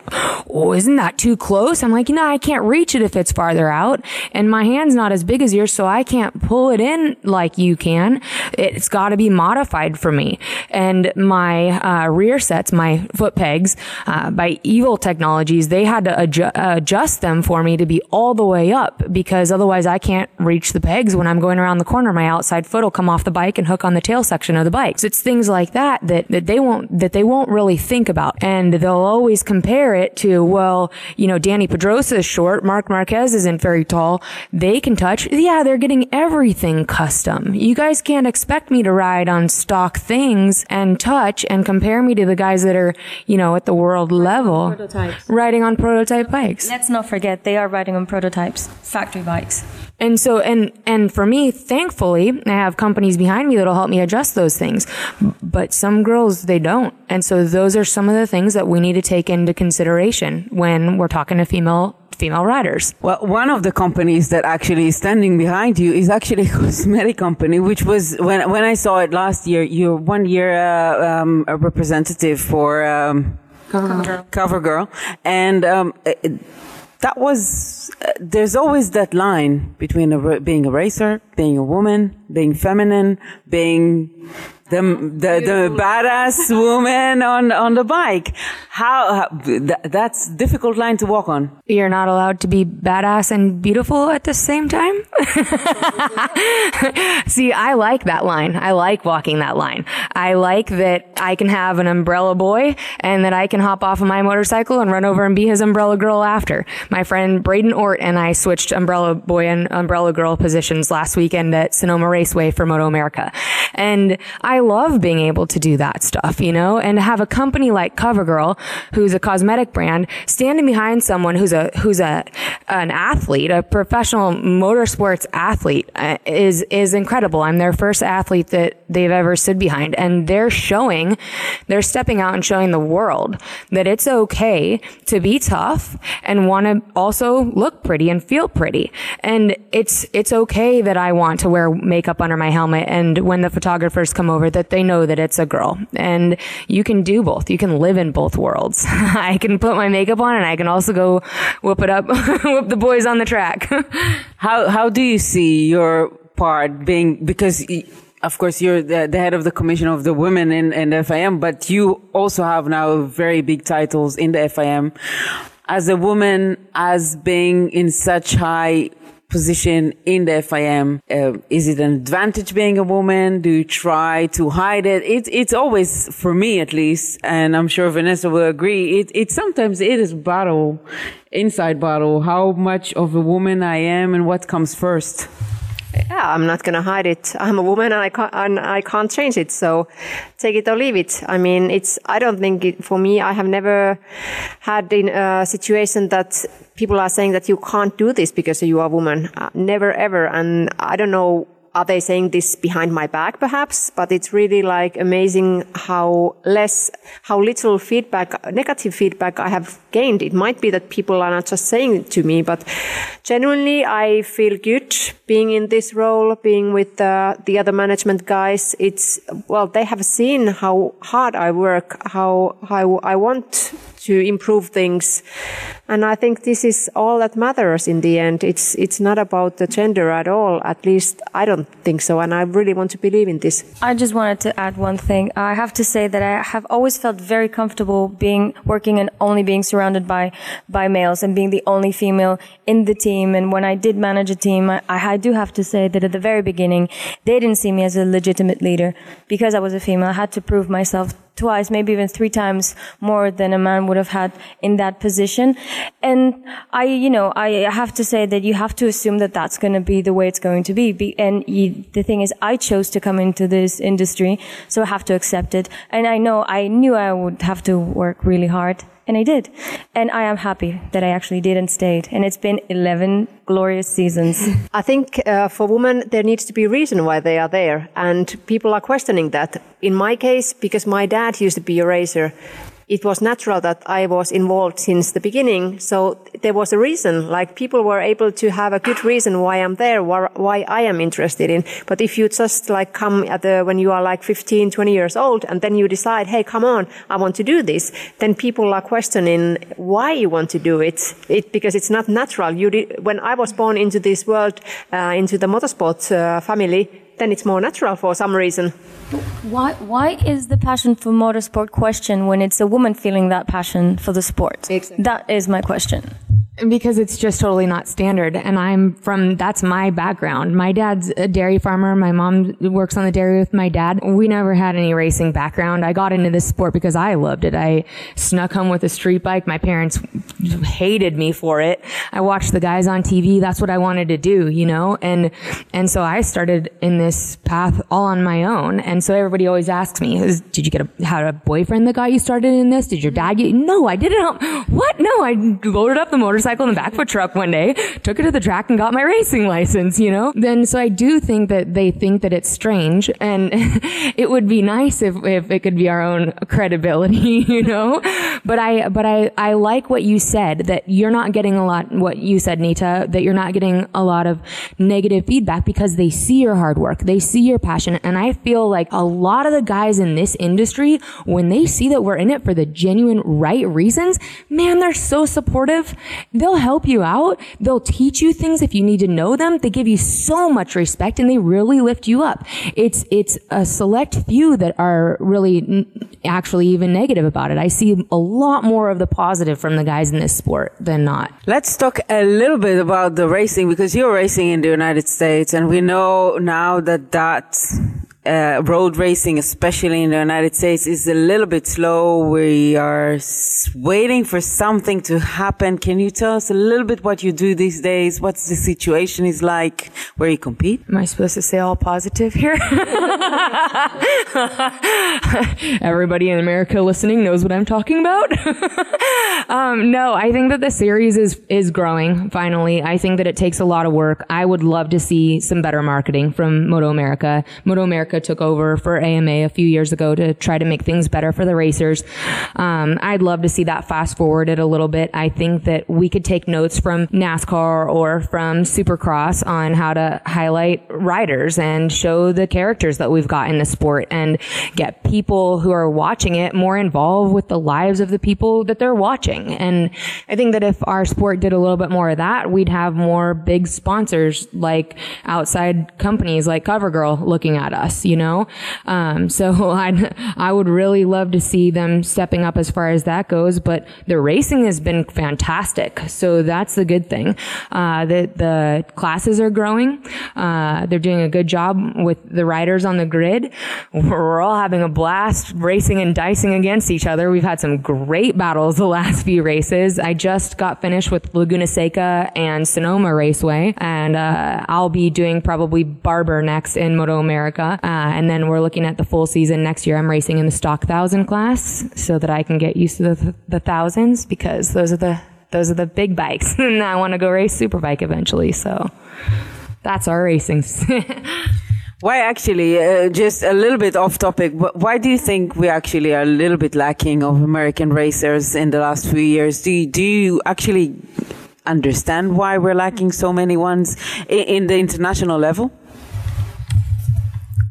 Oh, isn't that too close? I'm like, no, I can't reach it if it's farther out. And my hand's not as big as yours, so I can't pull it in like you can. It's got to be modified for me. And my uh, rear sets, my foot pegs, uh, by Evil Technologies, they had to adju- adjust them for me to be all the way up because otherwise I can't reach the pegs when I'm going around the corner. My outside foot will come off the bike and hook on the tail section of the bike. So it's things like that that, that they won't, that they won't really think about. And they'll always compare it to, well, you know, Dani Pedrosa is short. Marc Marquez isn't very tall. They can touch. Yeah, they're getting everything custom. You guys can't expect me to ride on stock things and touch and compare me to the guys that are, you know, at the world level. Prototypes. Riding on prototype bikes. Let's not forget they are riding on prototypes, factory bikes. And so, and, and for me, thankfully, I have companies behind me that'll help me adjust those things. But some girls, they don't. And so those are some of the things that we need to take into consideration when we're talking to female female riders. Well, one of the companies that actually is standing behind you is actually a cosmetic company, which was when when I saw it last year. You're one year uh, um, a representative for um, Cover Girl, and um, it, that was. Uh, there's always that line between a, being a racer, being a woman, being feminine, being the the, the badass woman on on the bike. How, how th- that's difficult line to walk on. You're not allowed to be badass and beautiful at the same time. See, I like that line. I like walking that line. I like that I can have an umbrella boy and that I can hop off of my motorcycle and run over and be his umbrella girl after. My friend Braeden Ortt and I switched umbrella boy and umbrella girl positions last weekend at Sonoma Raceway for Moto America. And I love being able to do that stuff, you know, and have a company like CoverGirl, who's a cosmetic brand, standing behind someone who's a, who's a, an athlete, a professional motorsports athlete uh, is, is incredible. I'm their first athlete that they've ever stood behind and they're showing, they're stepping out and showing the world that it's okay to be tough and want to also look pretty and feel pretty. And it's, it's okay that I want to wear makeup under my helmet. And when the photographers come over that they know that it's a girl and you can do both. You can live in both worlds. I can put my makeup on and I can also go whoop it up, whoop the boys on the track. How how do you see your part being because of course you're the, the head of the commission of the women in, in the FIM, but you also have now very big titles in the FIM. As a woman, as being in such high position in the FIM, uh, is it an advantage being a woman? Do you try to hide it? It's it's always for me at least, and I'm sure Vanessa will agree. It it sometimes it is battle, inside battle. How much of a woman I am and what comes first. Yeah, I'm not going to hide it. I'm a woman and I can't, and I can't change it. So take it or leave it. I mean, it's, I don't think it, for me, I have never had in a situation that people are saying that you can't do this because you are a woman. Uh, never ever. And I don't know are they saying this behind my back perhaps? But it's really like amazing how less how little feedback negative feedback i have gained. It might be that people are not just saying it to me but genuinely i feel good being in this role being with uh, the other management guys. It's well they have seen how hard i work how how i want to improve things and i think this is all that matters in the end it's it's not about the gender at all at least i don't think so and i really want to believe in this I just wanted to add one thing. I have to say that I have always felt very comfortable being working and only being surrounded by by males and being the only female in the team. And when I did manage a team, I, I do have to say that at the very beginning, they didn't see me as a legitimate leader because I was a female. I had to prove myself twice, maybe even three times more than a man would have had in that position. And I, you know, I have to say that you have to assume that that's going to be the way it's going to be. And you, the thing is, I chose to come into this industry, so I have to accept it. And I know I knew I would have to work really hard and I did. And I am happy that I actually did and stayed. And it's been 11 glorious seasons. I think uh, for women, there needs to be a reason why they are there. And people are questioning that. In my case, because my dad used to be a racer, it was natural that I was involved since the beginning. So there was a reason, like people were able to have a good reason why I'm there, why I am interested in. But if you just like come at the, when you are like 15, 20 years old and then you decide, hey, come on, I want to do this, then people are questioning why you want to do it. It, because it's not natural. You did, when I was born into this world, uh, into the motorsport uh, family, then it's more natural for some reason. Why, why is the passion for motorsport question when it's a woman feeling that passion for the sport? Exactly. That is my question because it's just totally not standard. And I'm from, that's my background. My dad's a dairy farmer. My mom works on the dairy with my dad. We never had any racing background. I got into this sport because I loved it. I snuck home with a street bike. My parents hated me for it. I watched the guys on TV. That's what I wanted to do, you know? And, and so I started in this path all on my own. And so everybody always asks me, did you get a, had a boyfriend that got you started in this? Did your dad get, no, I didn't. What? No, I loaded up the motorcycle motorcycle in the back of a truck one day, took it to the track and got my racing license, you know? Then, so I do think that they think that it's strange and it would be nice if, if it could be our own credibility, you know? But I, but I, I like what you said that you're not getting a lot, what you said, Nita, that you're not getting a lot of negative feedback because they see your hard work. They see your passion. And I feel like a lot of the guys in this industry, when they see that we're in it for the genuine right reasons, man, they're so supportive. They'll help you out. They'll teach you things if you need to know them. They give you so much respect and they really lift you up. It's, it's a select few that are really actually even negative about it. I see a lot more of the positive from the guys in this sport than not. Let's talk a little bit about the racing because you're racing in the United States and we know now that that uh, road racing, especially in the United States, is a little bit slow. We are waiting for something to happen. Can you tell us a little bit what you do these days? What's the situation is like where you compete? Am I supposed to say all positive here? Everybody in America listening knows what I'm talking about. um, no, I think that the series is is growing. Finally, I think that it takes a lot of work. I would love to see some better marketing from Moto America. Moto America America took over for AMA a few years ago to try to make things better for the racers. Um, I'd love to see that fast forwarded a little bit. I think that we could take notes from NASCAR or from Supercross on how to highlight riders and show the characters that we've got in the sport and get people who are watching it more involved with the lives of the people that they're watching. And I think that if our sport did a little bit more of that, we'd have more big sponsors like outside companies like CoverGirl looking at us you know? Um, so I, I would really love to see them stepping up as far as that goes, but the racing has been fantastic. So that's the good thing. Uh, the, the classes are growing. Uh, they're doing a good job with the riders on the grid. We're all having a blast racing and dicing against each other. We've had some great battles the last few races. I just got finished with Laguna Seca and Sonoma Raceway, and uh, I'll be doing probably Barber next in Moto America. Uh, and then we're looking at the full season next year. I'm racing in the stock thousand class so that I can get used to the, the thousands because those are the those are the big bikes, and I want to go race superbike eventually. So that's our racing. Why actually, uh, just a little bit off topic, why do you think we actually are a little bit lacking of American racers in the last few years? Do you, do you actually understand why we're lacking so many ones in, in the international level?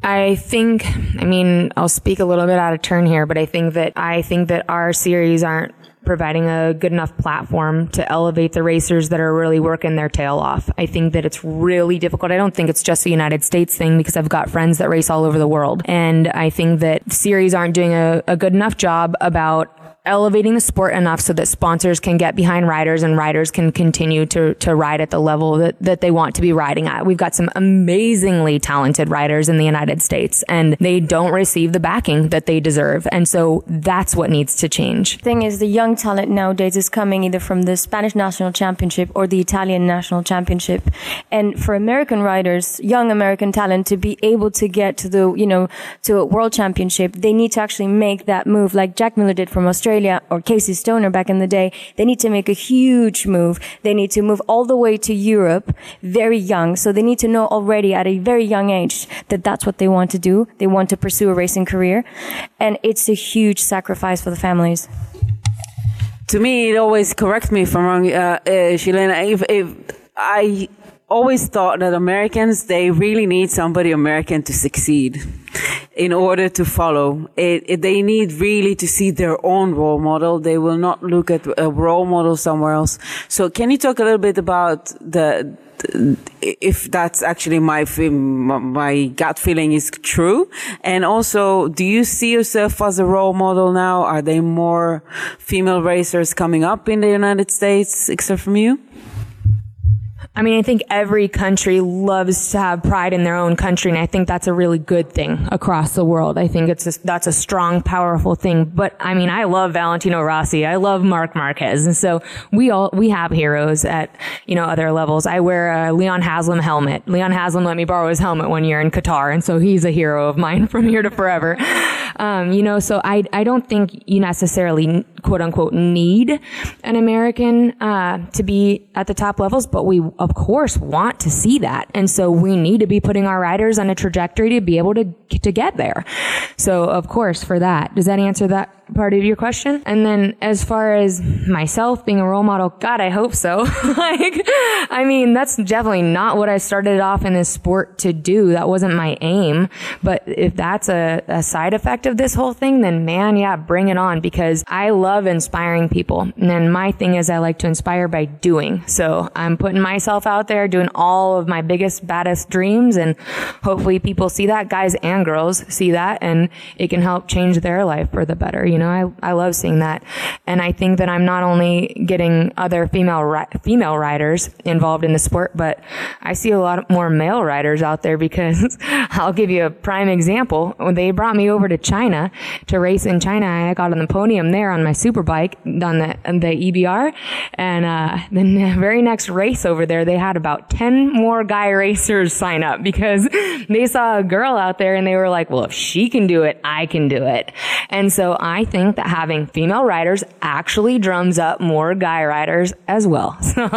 I think, I mean, I'll speak a little bit out of turn here, but I think that I think that our series aren't providing a good enough platform to elevate the racers that are really working their tail off. I think that it's really difficult. I don't think it's just a United States thing because I've got friends that race all over the world. And I think that series aren't doing a, a good enough job about elevating the sport enough so that sponsors can get behind riders and riders can continue to, to ride at the level that, that they want to be riding at. We've got some amazingly talented riders in the United States and they don't receive the backing that they deserve. And so that's what needs to change. Thing is, the young talent nowadays is coming either from the Spanish national championship or the Italian national championship. And for American riders, young American talent to be able to get to the, you know, to a world championship, they need to actually make that move like Jack Miller did from Australia Australia or Casey Stoner back in the day, they need to make a huge move. They need to move all the way to Europe very young. So they need to know already at a very young age that that's what they want to do. They want to pursue a racing career. And it's a huge sacrifice for the families. To me, it always correct me if I'm wrong, uh, uh, Shelina, if, if I always thought that Americans, they really need somebody American to succeed in order to follow. It, it, they need really to see their own role model. They will not look at a role model somewhere else. So can you talk a little bit about the, if that's actually my my gut feeling is true and also do you see yourself as a role model now are there more female racers coming up in the united states except from you I mean, I think every country loves to have pride in their own country, and I think that's a really good thing across the world. I think it's a, that's a strong, powerful thing. But I mean, I love Valentino Rossi, I love Marc Marquez, and so we all we have heroes at you know other levels. I wear a Leon Haslam helmet. Leon Haslam let me borrow his helmet one year in Qatar, and so he's a hero of mine from here to forever. Um, you know, so I I don't think you necessarily quote unquote need an American uh, to be at the top levels, but we of course want to see that. And so we need to be putting our riders on a trajectory to be able to, to get there. So of course for that, does that answer that part of your question. And then as far as myself being a role model, God, I hope so. like, I mean, that's definitely not what I started off in this sport to do. That wasn't my aim. But if that's a, a side effect of this whole thing, then man, yeah, bring it on because I love inspiring people. And then my thing is I like to inspire by doing. So I'm putting myself out there doing all of my biggest, baddest dreams. And hopefully people see that, guys and girls see that, and it can help change their life for the better, you know? know, I, I love seeing that. And I think that I'm not only getting other female, ri- female riders involved in the sport, but I see a lot more male riders out there because I'll give you a prime example. When they brought me over to China to race in China, I got on the podium there on my super bike on the, the EBR. And, uh, the very next race over there, they had about 10 more guy racers sign up because they saw a girl out there and they were like, well, if she can do it, I can do it. And so I think that having female riders actually drums up more guy riders as well. So.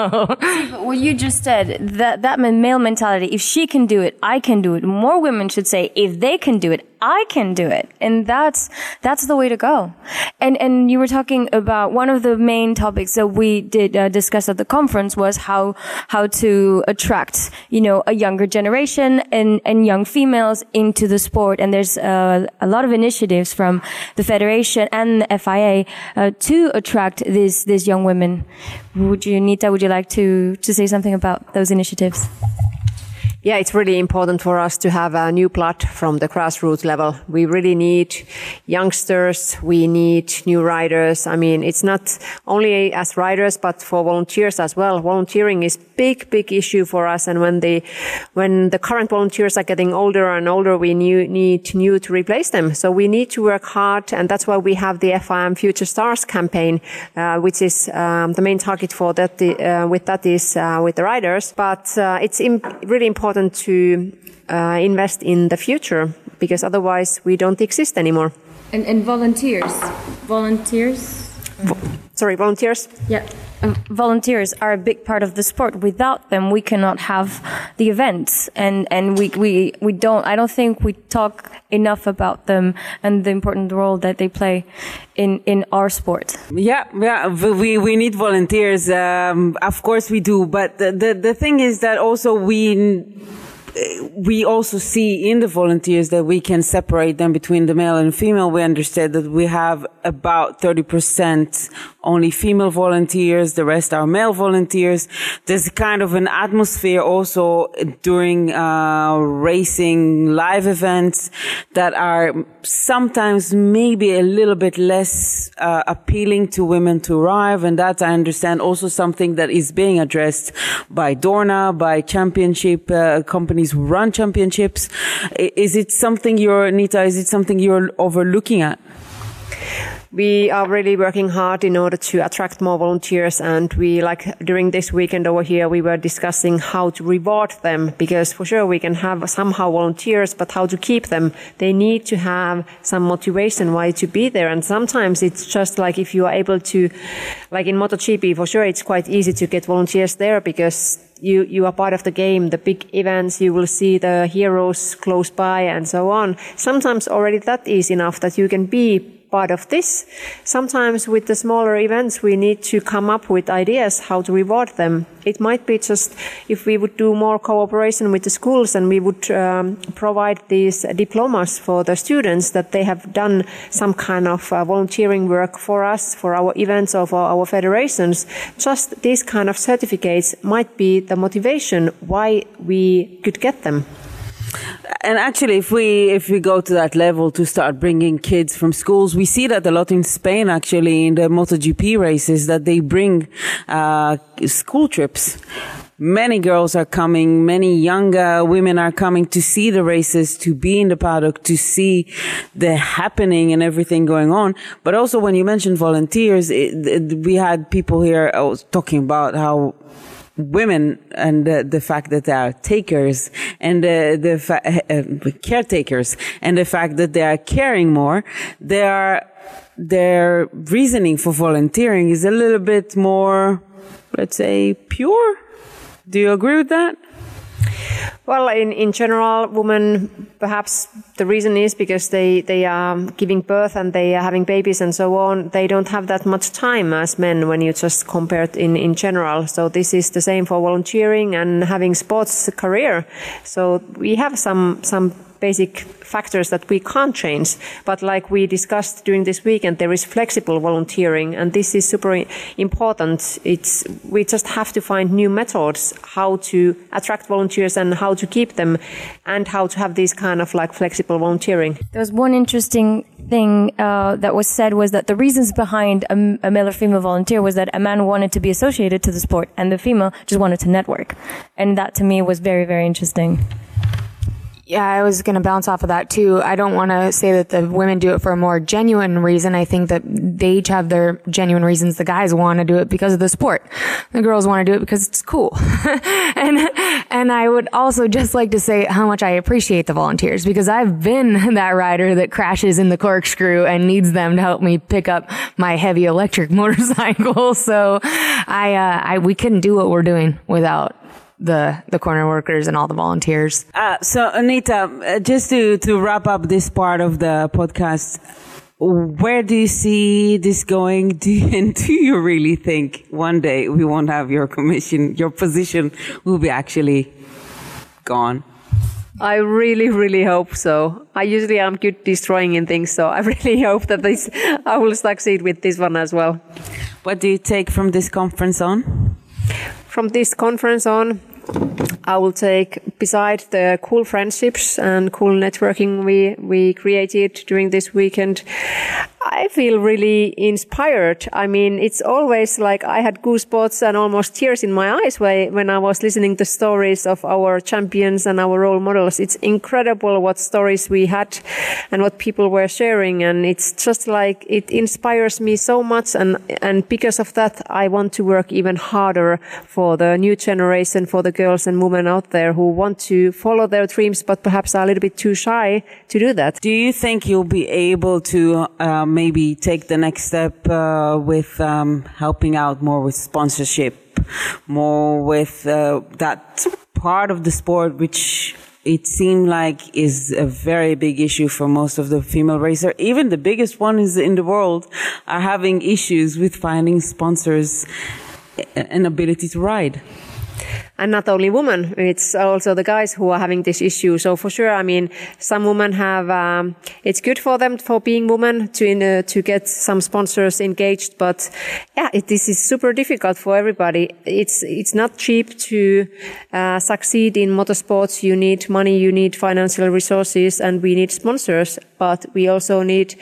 what you just said, that, that male mentality, if she can do it, I can do it. More women should say, if they can do it, I can do it. And that's, that's the way to go. And, and you were talking about one of the main topics that we did uh, discuss at the conference was how, how to attract, you know, a younger generation and, and young females into the sport. And there's uh, a lot of initiatives from the federation and the FIA uh, to attract these, these young women. Would you, Nita, would you like to, to say something about those initiatives? Yeah, it's really important for us to have a new blood from the grassroots level. We really need youngsters. We need new riders. I mean, it's not only as riders, but for volunteers as well. Volunteering is big, big issue for us. And when the, when the current volunteers are getting older and older, we new, need new to replace them. So we need to work hard. And that's why we have the FIM Future Stars campaign, uh, which is, um, the main target for that, uh, with that is, uh, with the riders. But, uh, it's imp- really important important to uh, invest in the future because otherwise we don't exist anymore. And, and volunteers, volunteers. Vo- sorry, volunteers. Yeah, volunteers are a big part of the sport. Without them, we cannot have the events, and and we we we don't. I don't think we talk enough about them and the important role that they play in in our sport. Yeah, yeah, we we need volunteers. Um, of course, we do. But the, the the thing is that also we we also see in the volunteers that we can separate them between the male and female. We understand that we have about 30% only female volunteers. The rest are male volunteers. There's kind of an atmosphere also during, uh, racing live events that are sometimes maybe a little bit less, uh, appealing to women to arrive. And that I understand also something that is being addressed by Dorna, by championship, uh, companies who run championships. Is it something you're, Nita, is it something you're overlooking at? We are really working hard in order to attract more volunteers and we like during this weekend over here we were discussing how to reward them because for sure we can have somehow volunteers but how to keep them they need to have some motivation why to be there and sometimes it's just like if you are able to like in MotoGP for sure it's quite easy to get volunteers there because you, you are part of the game, the big events, you will see the heroes close by and so on. Sometimes already that is enough that you can be part of this. Sometimes with the smaller events, we need to come up with ideas how to reward them. It might be just if we would do more cooperation with the schools and we would um, provide these diplomas for the students that they have done some kind of uh, volunteering work for us, for our events or for our federations. Just these kind of certificates might be the motivation why we could get them. And actually, if we if we go to that level to start bringing kids from schools, we see that a lot in Spain. Actually, in the MotoGP races, that they bring uh, school trips. Many girls are coming. Many younger women are coming to see the races, to be in the paddock, to see the happening and everything going on. But also, when you mentioned volunteers, it, it, we had people here uh, talking about how women and the, fact that they are takers and the, the fa- uh, caretakers and the fact that they are caring more, they are, their reasoning for volunteering is a little bit more, let's say, pure. Do you agree with that? Well, in, in general, women, perhaps the reason is because they, they are giving birth and they are having babies and so on. They don't have that much time as men when you just compare it in, in general. So this is the same for volunteering and having sports career. So we have some, some basic factors that we can't change. But like we discussed during this weekend, there is flexible volunteering, and this is super important. It's we just have to find new methods how to attract volunteers and how to keep them, and how to have this kind of like flexible volunteering. There was one interesting thing uh, that was said was that the reasons behind a, a male or female volunteer was that a man wanted to be associated to the sport, and the female just wanted to network, and that to me was very very interesting. Yeah, I was going to bounce off of that too. I don't want to say that the women do it for a more genuine reason. I think that they each have their genuine reasons. The guys want to do it because of the sport. The girls want to do it because it's cool. and, and I would also just like to say how much I appreciate the volunteers because I've been that rider that crashes in the corkscrew and needs them to help me pick up my heavy electric motorcycle. So I, uh, I, we couldn't do what we're doing without the the corner workers and all the volunteers. Uh, so Nita, uh, just to to wrap up this part of the podcast, where do you see this going? Do you, and do you really think one day we won't have your commission, your position will be actually gone? I really, really hope so. I usually am good destroying in things, so I really hope that this I will succeed with this one as well. What do you take from this conference on? From this conference on, I will take, beside the cool friendships and cool networking we, we created during this weekend, I feel really inspired. I mean, it's always like I had goosebumps and almost tears in my eyes when I was listening to stories of our champions and our role models. It's incredible what stories we had and what people were sharing. And it's just like, it inspires me so much. And, and because of that, I want to work even harder for the new generation, for the girls and women out there who want to follow their dreams, but perhaps are a little bit too shy to do that. Do you think you'll be able to um, maybe take the next step uh, with um, helping out more with sponsorship, more with uh, that part of the sport which it seemed like is a very big issue for most of the female racer. Even the biggest ones in the world are having issues with finding sponsors and ability to ride. And not only women, it's also the guys who are having this issue. So for sure, I mean, some women have, um, it's good for them for being women to, uh, to get some sponsors engaged. But yeah, it, this is super difficult for everybody. It's, it's not cheap to uh, succeed in motorsports. You need money, you need financial resources, and we need sponsors. But we also need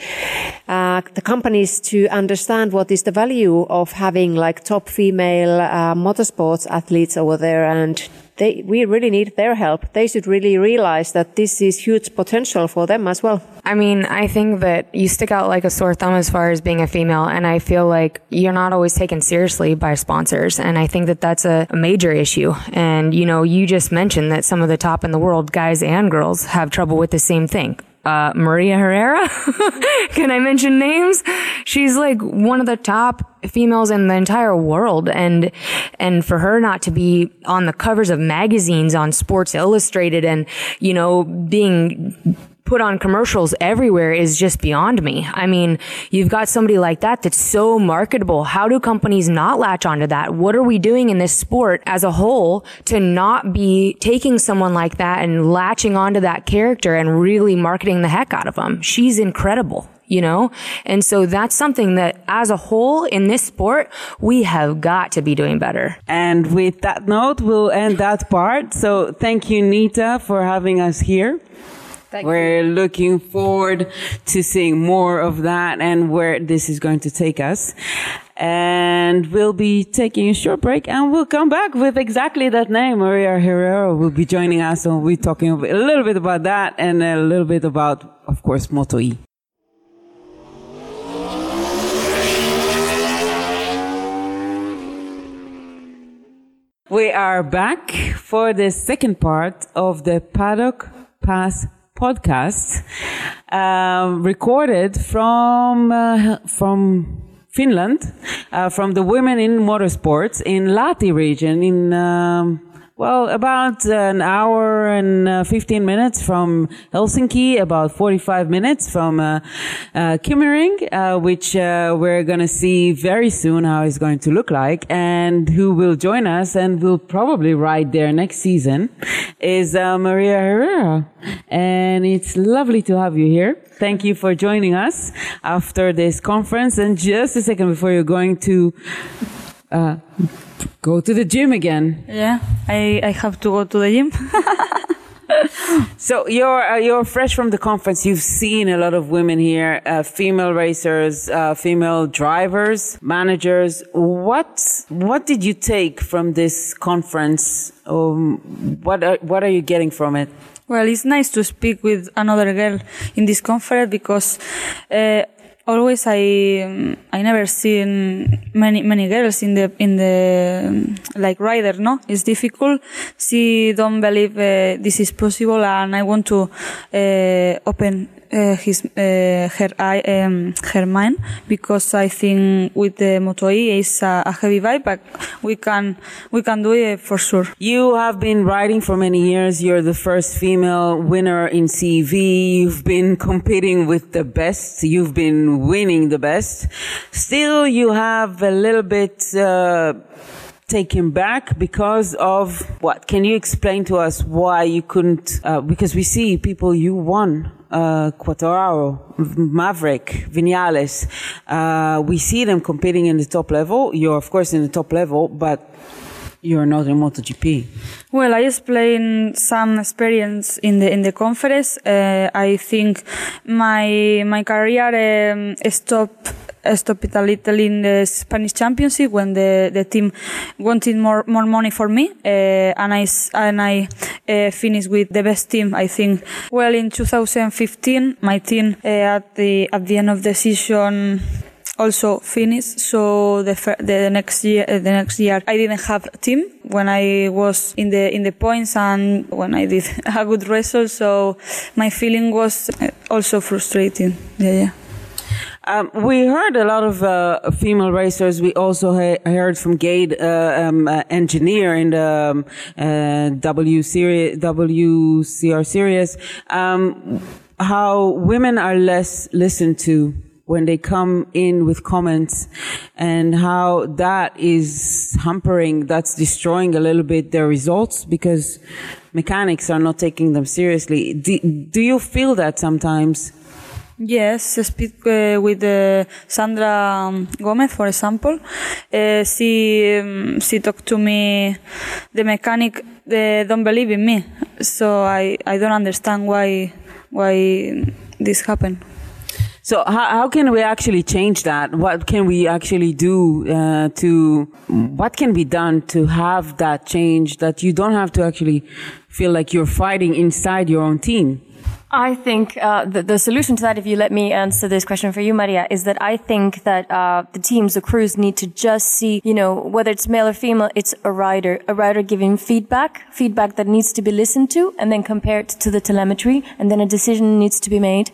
uh, the companies to understand what is the value of having like top female uh, motorsports athletes over there and they, we really need their help. They should really realize that this is huge potential for them as well. I mean, I think that you stick out like a sore thumb as far as being a female, and I feel like you're not always taken seriously by sponsors, and I think that that's a, a major issue. And you know, you just mentioned that some of the top in the world, guys and girls, have trouble with the same thing uh, Maria Herrera. Can I mention names? She's like one of the top females in the entire world. And, and for her not to be on the covers of magazines on Sports Illustrated and, you know, being put on commercials everywhere is just beyond me. I mean, you've got somebody like that that's so marketable. How do companies not latch onto that? What are we doing in this sport as a whole to not be taking someone like that and latching onto that character and really marketing the heck out of them? She's incredible you know? And so that's something that as a whole in this sport, we have got to be doing better. And with that note, we'll end that part. So thank you, Nita, for having us here. Thank We're looking forward to seeing more of that and where this is going to take us. And we'll be taking a short break and we'll come back with exactly that name. Maria Herrera will be joining us and we'll be talking a little bit about that and a little bit about, of course, Moto E. We are back for the second part of the Paddock Pass podcast, uh, recorded from uh, from Finland, uh, from the Women in Motorsports in Lahti region in. Um, well, about an hour and uh, 15 minutes from Helsinki, about 45 minutes from uh, uh, KymiRing, uh, which uh, we're going to see very soon how it's going to look like. And who will join us and will probably ride there next season is uh, Maria Herrera. And it's lovely to have you here. Thank you for joining us after this conference. And just a second before you're going to uh, go to the gym again. Yeah, I, I have to go to the gym. So you're uh, you're fresh from the conference. You've seen a lot of women here, uh, female racers, uh, female drivers, managers. What what did you take from this conference? Um, what are, what are you getting from it? well, it's nice to speak with another girl in this conference because uh, always I um, I never seen many many girls in the in the um, like rider. No, it's difficult. She don't believe uh, this is possible, and I want to uh, open. Uh, his uh, her um, her mind because I think with the Moto E is a, a heavy vibe but we can we can do it for sure. You have been riding for many years. You're the first female winner in CEV. You've been competing with the best. You've been winning the best. Still, you have a little bit, uh, taken back because of what? Can you explain to us why you couldn't, uh, because we see people you won. Uh, Maverick, Vinales. Uh, we see them competing in the top level. You're of course in the top level, but you're not in MotoGP. Well, I explained some experience in the in the conference. Uh, I think my my career um, stopped stopped a little in the Spanish Championship when the, the team wanted more more money for me, uh, and I and I uh, finished with the best team. I think. Well, in 2015, my team uh, at the at the end of the season also finished. So the the next year, the next year, I didn't have a team when I was in the in the points and when I did a good result. So my feeling was also frustrating. Yeah, yeah. Um, we heard a lot of uh, female racers. We also he- heard from Gade, uh, um, uh, engineer in the um, uh, W series, WCR series, um, how women are less listened to when they come in with comments and how that is hampering, that's destroying a little bit their results because mechanics are not taking them seriously. Do, do you feel that sometimes? Yes, I speak uh, with uh, Sandra um, Gomez, for example. Uh, she um, she talked to me. The mechanic they don't believe in me, so I, I don't understand why why this happened. So how, how can we actually change that? What can we actually do uh, to, what can be done to have that change that you don't have to actually feel like you're fighting inside your own team? I think uh, the, the solution to that, if you let me answer this question for you, Maria, is that I think that uh, the teams, the crews, need to just see, you know, whether it's male or female, it's a rider, a rider giving feedback, feedback that needs to be listened to, and then compared to the telemetry, and then a decision needs to be made.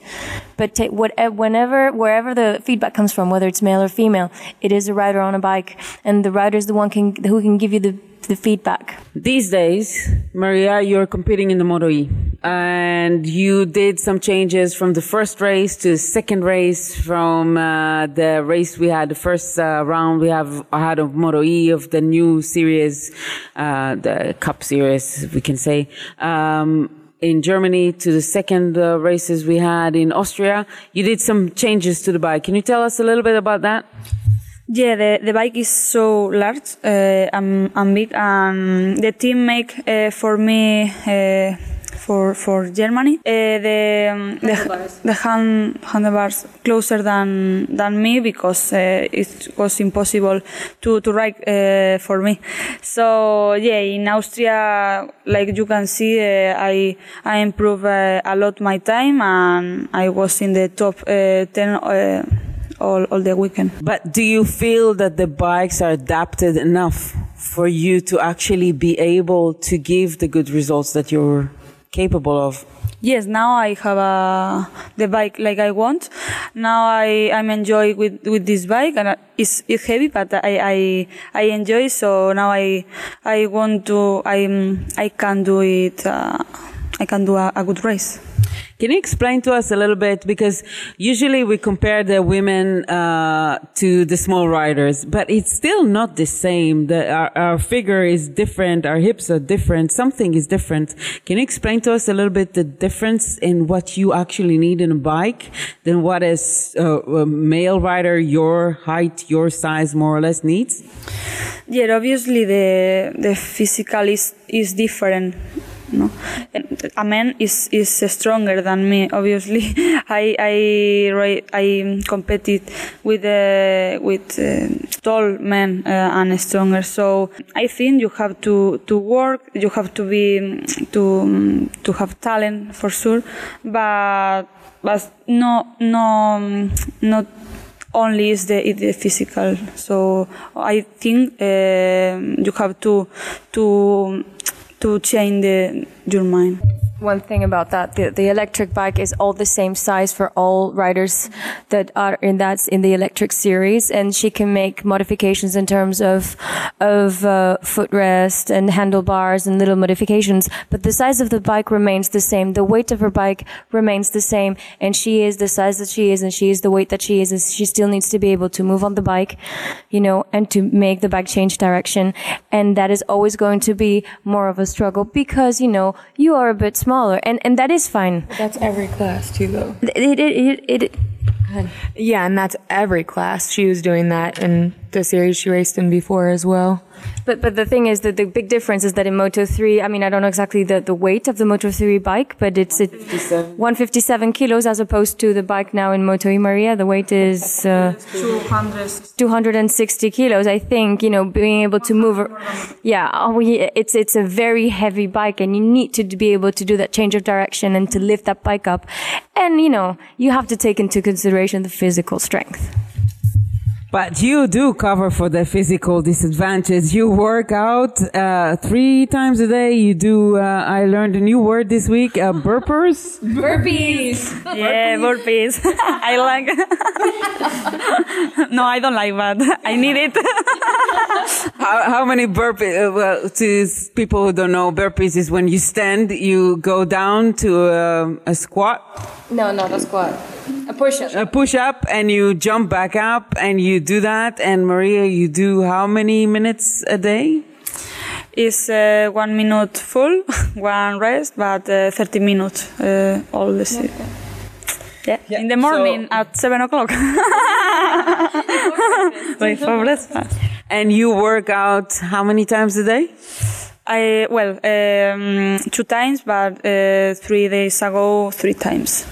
But whatever, whenever, wherever the feedback comes from, whether it's male or female, it is a rider on a bike, and the rider is the one can, who can give you the the feedback. These days, Maria, you're competing in the Moto E and you did some changes from the first race to the second race from uh, the race we had the first uh, round we have had of Moto E of the new series, uh, the Cup series, we can say. Um, in Germany to the second uh, races we had in Austria, you did some changes to the bike. Can you tell us a little bit about that? Yeah, the, the bike is so large uh, and, and big, and the team make uh, for me uh, for for Germany uh, the um, the, the hand, handlebars closer than than me because uh, it was impossible to to ride uh, for me. So yeah, in Austria, like you can see, I I improved a lot my time and I was in the top ten all, all the weekend. But do you feel that the bikes are adapted enough for you to actually be able to give the good results that you're capable of? Yes, now I have a, the bike like I want. Now I, I'm enjoy with, with this bike and it's, it's heavy, but I, I, I enjoy. So now I, I want to, I, I can do it, uh, I can do a, a good race. Can you explain to us a little bit? Because usually we compare the women uh, to the small riders, but it's still not the same. The, our, our, figure is different. Our hips are different. Something is different. Can you explain to us a little bit the difference in what you actually need in a bike than what a, a male rider, your height, your size, more or less needs? Yeah, obviously the the physical is is different no? A man is is stronger than me obviously. I i i competed with uh, with uh, tall men uh, and stronger. So i think you have to to work you have to be to to have talent for sure. But but no no not only is the, the physical. So i think uh, you have to to to change the, your mind one thing about that. The, the electric bike is all the same size for all riders that are in that in the electric series and she can make modifications in terms of of uh, footrest and handlebars and little modifications but the size of the bike remains the same. The weight of her bike remains the same and she is the size that she is and she is the weight that she is and she still needs to be able to move on the bike you know and to make the bike change direction. And that is always going to be more of a struggle because you know you are a bit small smaller, and and that is fine. That's every class too, though. It it it. it, yeah, and that's every class. She was doing that in the series she raced in before as well. But but the thing is that the big difference is that in Moto 3, I mean, I don't know exactly the, the weight of the Moto 3 bike, but it's 157. 157 kilos as opposed to the bike now in Moto E Maria. The weight is uh, 260 kilos. I think, you know, being able to move. Yeah, oh, it's, it's a very heavy bike and you need to be able to do that change of direction and to lift that bike up. And, you know, you have to take into consideration the physical strength. But you do cover for the physical disadvantage. You work out uh, three times a day. You do. Uh, I learned a new word this week: uh, burpers. burpees. yeah, burpees. I like. no, I don't like that. I need it. how, how many burpees? Uh, well, to people who don't know, burpees is when you stand, you go down to a, a squat. No, not a squat. A push up. A push up, and you jump back up, and you do that. And Maria, you do how many minutes a day? Is uh, one minute full, one rest, but uh, 30 minutes uh, all the okay. Yeah. yeah. in the morning so, at seven o'clock. Wait for breakfast. And you work out how many times a day? I well um, two times, but uh, three days ago three times.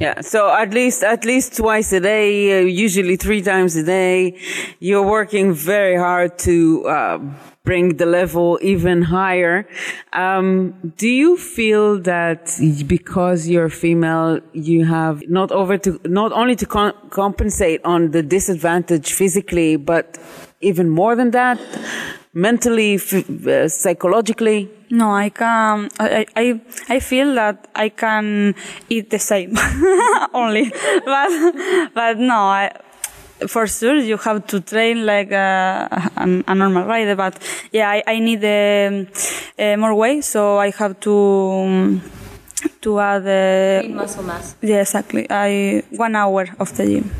Yeah, so at least at least twice a day, uh, usually three times a day. You're working very hard to uh, bring the level even higher. Um, do you feel that because you're female, you have not over to not only to compensate on the disadvantage physically, but even more than that, mentally, f- uh, psychologically? No, I can. I, I I feel that I can eat the same only, but but no. I, for sure you have to train like a, a, a normal rider but yeah i, I need um, uh, more weight so i have to um, to add uh, muscle mass yeah exactly i one hour of the gym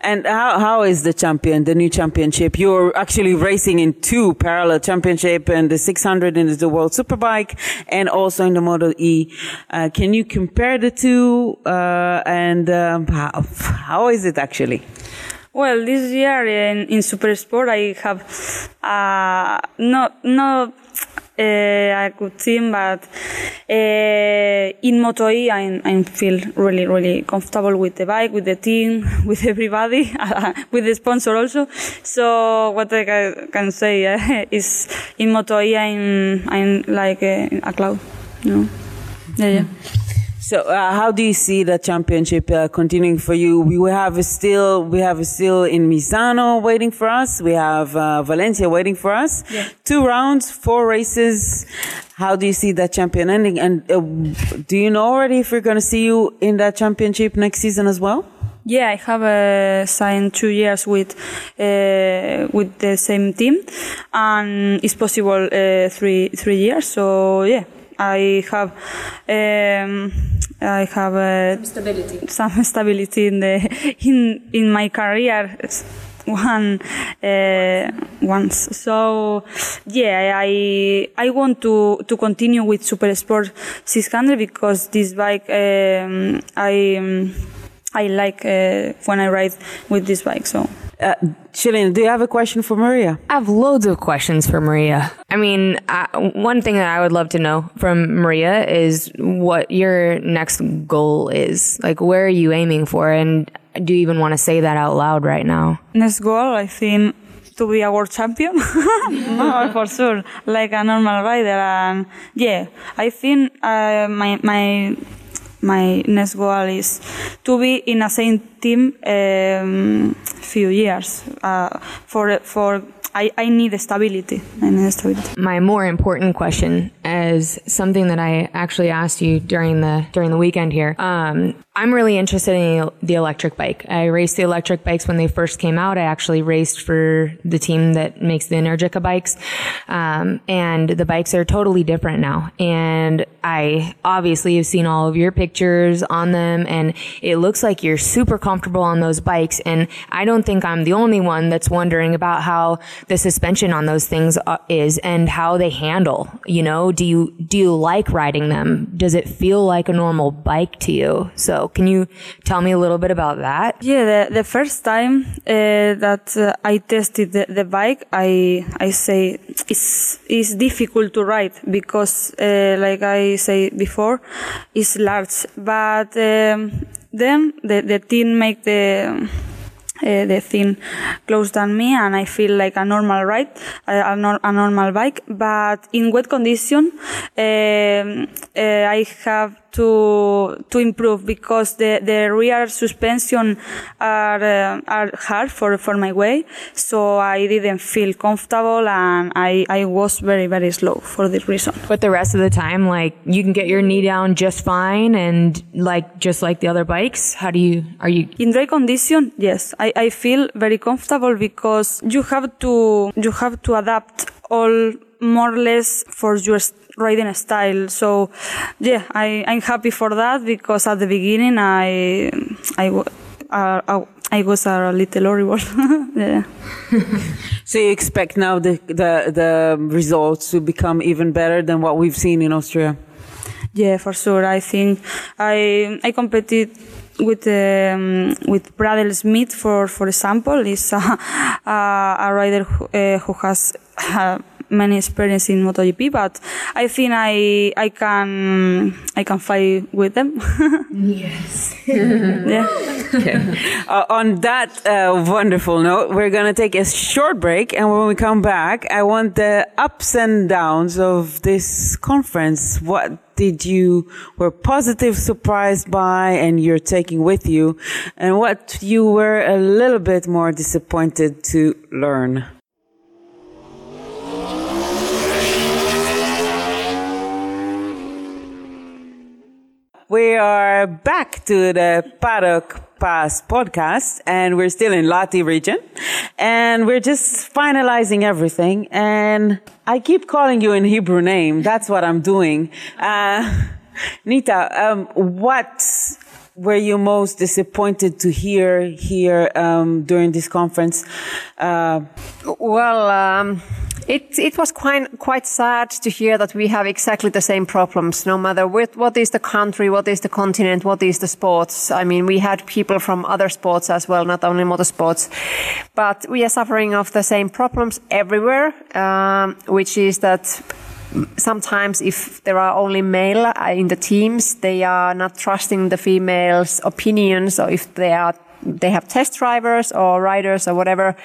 and how, how is the champion, the new championship? You're actually racing in two parallel championship and the 600 in the World Superbike and also in the Moto E. Uh, can you compare the two? Uh, and um, how, how is it actually? Well, this year in, in Super Sport, I have uh, not not uh, a good team, but uh, in Moto E, I, I feel really really comfortable with the bike, with the team, with everybody, with the sponsor also. So what I can say uh, is in Moto E, I'm I'm like a, a cloud, you know. Yeah, yeah. So, uh, how do you see the championship uh, continuing for you? We have still we have still in Misano waiting for us. We have uh, Valencia waiting for us. Yeah. Two rounds, four races. How do you see that champion ending? And uh, do you know already if we're going to see you in that championship next season as well? Yeah, I have uh, signed two years with uh, with the same team, and it's possible uh, three three years. So yeah, I have um, I have uh, some stability. Some stability in the in in my career one uh, once. So yeah, I I want to to continue with Super Sport 600 because this bike um, I um, I like uh, when I ride with this bike. So. Uh, Shelina, do you have a question for Maria? I have loads of questions for Maria. I mean, I, one thing that I would love to know from Maria is what your next goal is. Like, where are you aiming for? And do you even want to say that out loud right now? Next goal, I think, to be a world champion. no, for sure. Like a normal rider. And yeah, I think uh, my, my my next goal is to be in a same team um, few years uh, for for I, I need stability. I need stability. My more important question is something that I actually asked you during the during the weekend here. Um, I'm really interested in the electric bike. I raced the electric bikes when they first came out. I actually raced for the team that makes the Energica bikes. Um, and the bikes are totally different now. And I obviously have seen all of your pictures on them and it looks like you're super comfortable on those bikes. And I don't think I'm the only one that's wondering about how the suspension on those things uh, is and how they handle. You know, do you, do you like riding them? Does it feel like a normal bike to you? So can you tell me a little bit about that? Yeah, the, the first time uh, that uh, I tested the, the, bike, I I say it's it's difficult to ride because, uh, like I say before, it's large. But um, then the the team make the uh, the thing close than me and I feel like a normal ride, a, a, a normal bike. But in wet condition, um, uh, I have to to improve because the the rear suspension are uh, are hard for for my way. So I didn't feel comfortable and I I was very very slow for this reason. But the rest of the time, like you can get your knee down just fine and like just like the other bikes. How do you are you In dry condition, yes, I, I feel very comfortable because you have to you have to adapt all more or less for your s- riding style. So, yeah, I I'm happy for that because at the beginning I I uh, I- I was a little horrible. yeah. So you expect now the, the, the results to become even better than what we've seen in Austria? Yeah, for sure. I think I I competed with um, with Bradley Smith for for example. He's a, a, a rider who, uh, who has uh, many experience in MotoGP, but I think I I can I can fight with them. yes. yeah. Uh, on that uh, wonderful note, we're going to take a short break. And when we come back, I want the ups and downs of this conference. What did you were positive surprised by and you're taking with you? And what you were a little bit more disappointed to learn? We are back to the Paddock Pass podcast and we're still in Lahti region and we're just finalizing everything and I keep calling you in Hebrew name. That's what I'm doing. Uh, Nita, um, what were you most disappointed to hear here um, during this conference? Uh, Well, um, it it was quite quite sad to hear that we have exactly the same problems, no matter with, what is the country, what is the continent, what is the sports. I mean, we had people from other sports as well, not only motorsports, but we are suffering of the same problems everywhere, um, which is that sometimes if there are only male uh, in the teams, they are not trusting the females' opinions, or if they are they have test drivers or riders or whatever.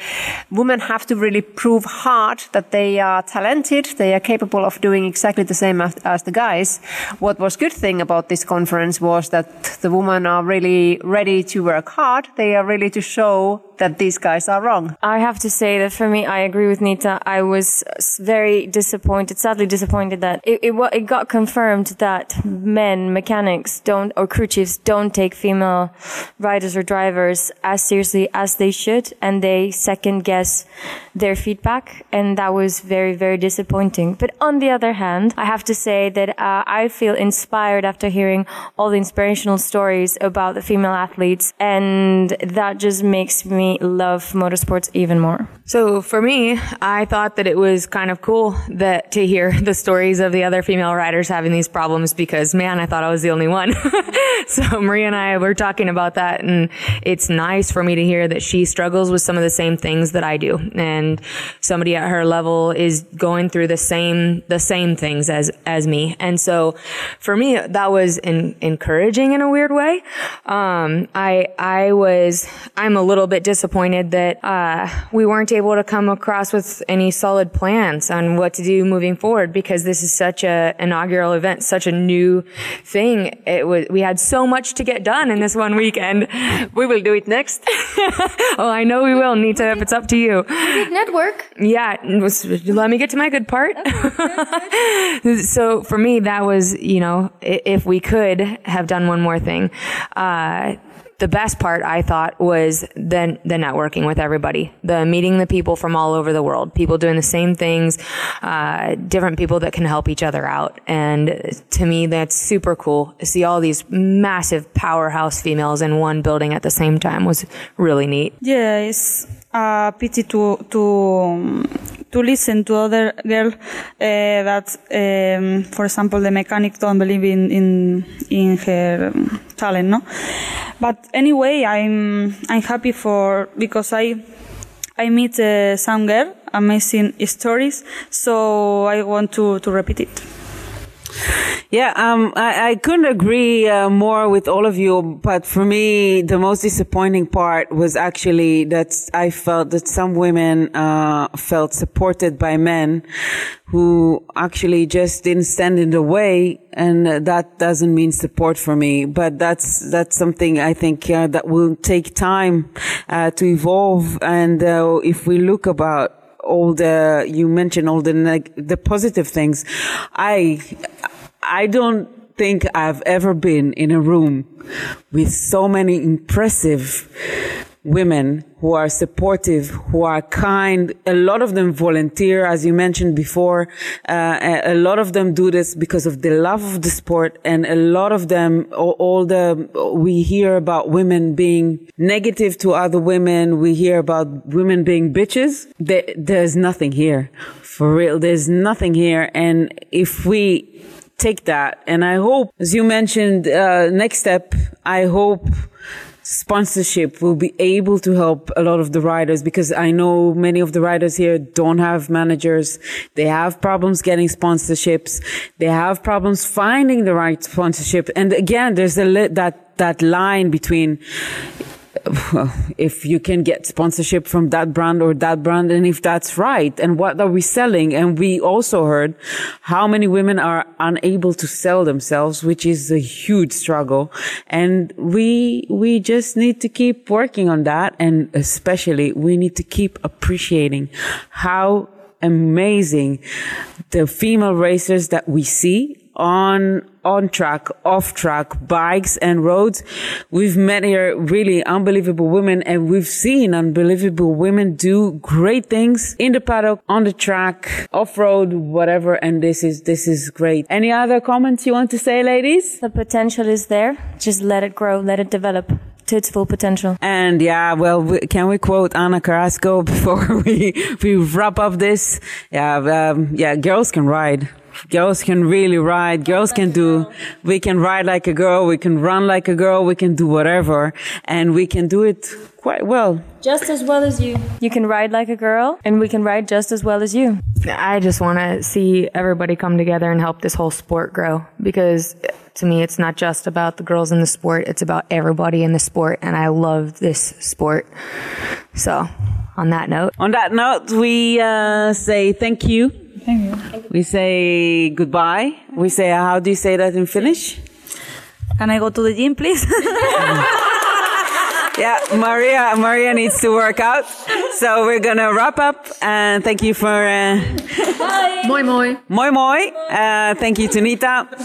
Women have to really prove hard that they are talented, they are capable of doing exactly the same as, as the guys. What was good thing about this conference was that the women are really ready to work hard. They are really to show that these guys are wrong. I have to say that for me, I agree with Nita. I was very disappointed, sadly disappointed that it, it, it got confirmed that men, mechanics don't, or crew chiefs don't take female riders or drivers as seriously as they should and they second guess their feedback. And that was very, very disappointing. But on the other hand, I have to say that uh, I feel inspired after hearing all the inspirational stories about the female athletes. And that just makes me love motorsports even more. So for me, I thought that it was kind of cool that to hear the stories of the other female riders having these problems because man, I thought I was the only one. so Maria and I were talking about that and it's nice for me to hear that she struggles with some of the same things that I do and somebody at her level is going through the same, the same things as, as me. And so for me, that was in, encouraging in a weird way. Um, I, I was, I'm a little bit disappointed that, uh, we weren't able to come across with any solid plans on what to do moving forward because this is such a inaugural event, such a new thing. It was, we had so much to get done in this one weekend. We will do it next. oh, I know we will, Nita, if it's up to you. Network. Yeah, was- let me get to my good part. so for me, that was, you know, if we could have done one more thing, uh, the best part I thought was the, the networking with everybody, the meeting the people from all over the world, people doing the same things, uh, different people that can help each other out. And to me, that's super cool. To see all these massive powerhouse females in one building at the same time was really neat. Yeah, it's a pity to to to listen to other girl uh, that, um, for example, the mechanic don't believe in in in her um, talent, no. But anyway, I'm I'm happy for because I I meet uh, some girl amazing stories, so I want to to repeat it. Yeah, um, I, I couldn't agree uh, more with all of you, but for me, the most disappointing part was actually that I felt that some women uh, felt supported by men who actually just didn't stand in the way, and that doesn't mean support for me. But that's that's something I think uh, that will take time uh, to evolve, and uh, if we look about all the you mentioned all the neg- the positive things, I I don't think I've ever been in a room with so many impressive women who are supportive, who are kind. A lot of them volunteer, as you mentioned before. Uh, a, lot of them do this because of the love of the sport, and a lot of them, all, all the we hear about women being negative to other women. We hear about women being bitches. There, there's nothing here, for real. There's nothing here, and if we take that. And I hope, as you mentioned, uh, next step, I hope sponsorship will be able to help a lot of the riders because I know many of the riders here don't have managers. They have problems getting sponsorships. They have problems finding the right sponsorship. And again, there's a li- that, that line between if you can get sponsorship from that brand or that brand and if that's right and what are we selling? And we also heard how many women are unable to sell themselves which is a huge struggle. And we we just need to keep working on that and especially we need to keep appreciating how amazing the female racers that we see on on track, off track, bikes and roads. We've met here really unbelievable women and we've seen unbelievable women do great things in the paddock, on the track, off road, whatever. And this is, this is great. Any other comments you want to say, ladies? The potential is there. Just let it grow, let it develop to its full potential. And yeah, well, we, can we quote Ana Carrasco before we, we wrap up this? Yeah, um, yeah, girls can ride. Girls can really ride. Girls can do, we can ride like a girl. We can run like a girl. We can do whatever. And we can do it quite well. Just as well as you. You can ride like a girl, and we can ride just as well as you. I just want to see everybody come together and help this whole sport grow because to me, it's not just about the girls in the sport. It's about everybody in the sport. And I love this sport. So on that note, On that note, we uh, say thank you. Thank you. We say goodbye. We say, how do you say that in Finnish? Can I go to the gym, please? Yeah, Maria, Maria needs to work out. So we're gonna wrap up and thank you for, uh, moi moi. moi moi. Uh, thank you to Nita.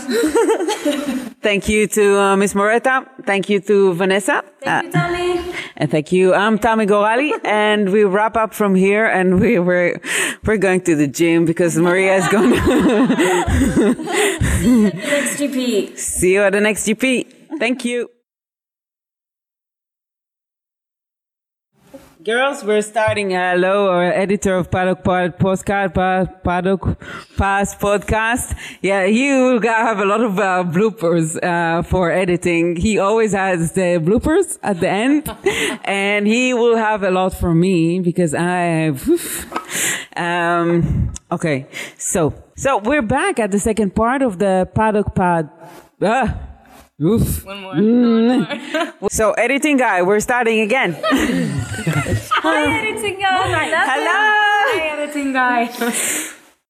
thank you to uh, Miss Moreda. Thank you to Vanessa. Thank you, Tammy. And thank you. I'm Tammy Gorali and we wrap up from here and we, we're, we're going to the gym because Maria is going to Next GP. see you at the next GP. Thank you. Girls, we're starting. Hello, our editor of Paddock Pod, Postcard, pa, Paddock Pass podcast. Yeah, he will have a lot of uh, bloopers uh, for editing. He always has the bloopers at the end, and he will have a lot for me because I have. Um, okay, so so we're back at the second part of the Paddock Pod. Ah. Oof. One more. Mm. so editing guy, we're starting again. Hi, editing guy. Hello. Hi, editing guy.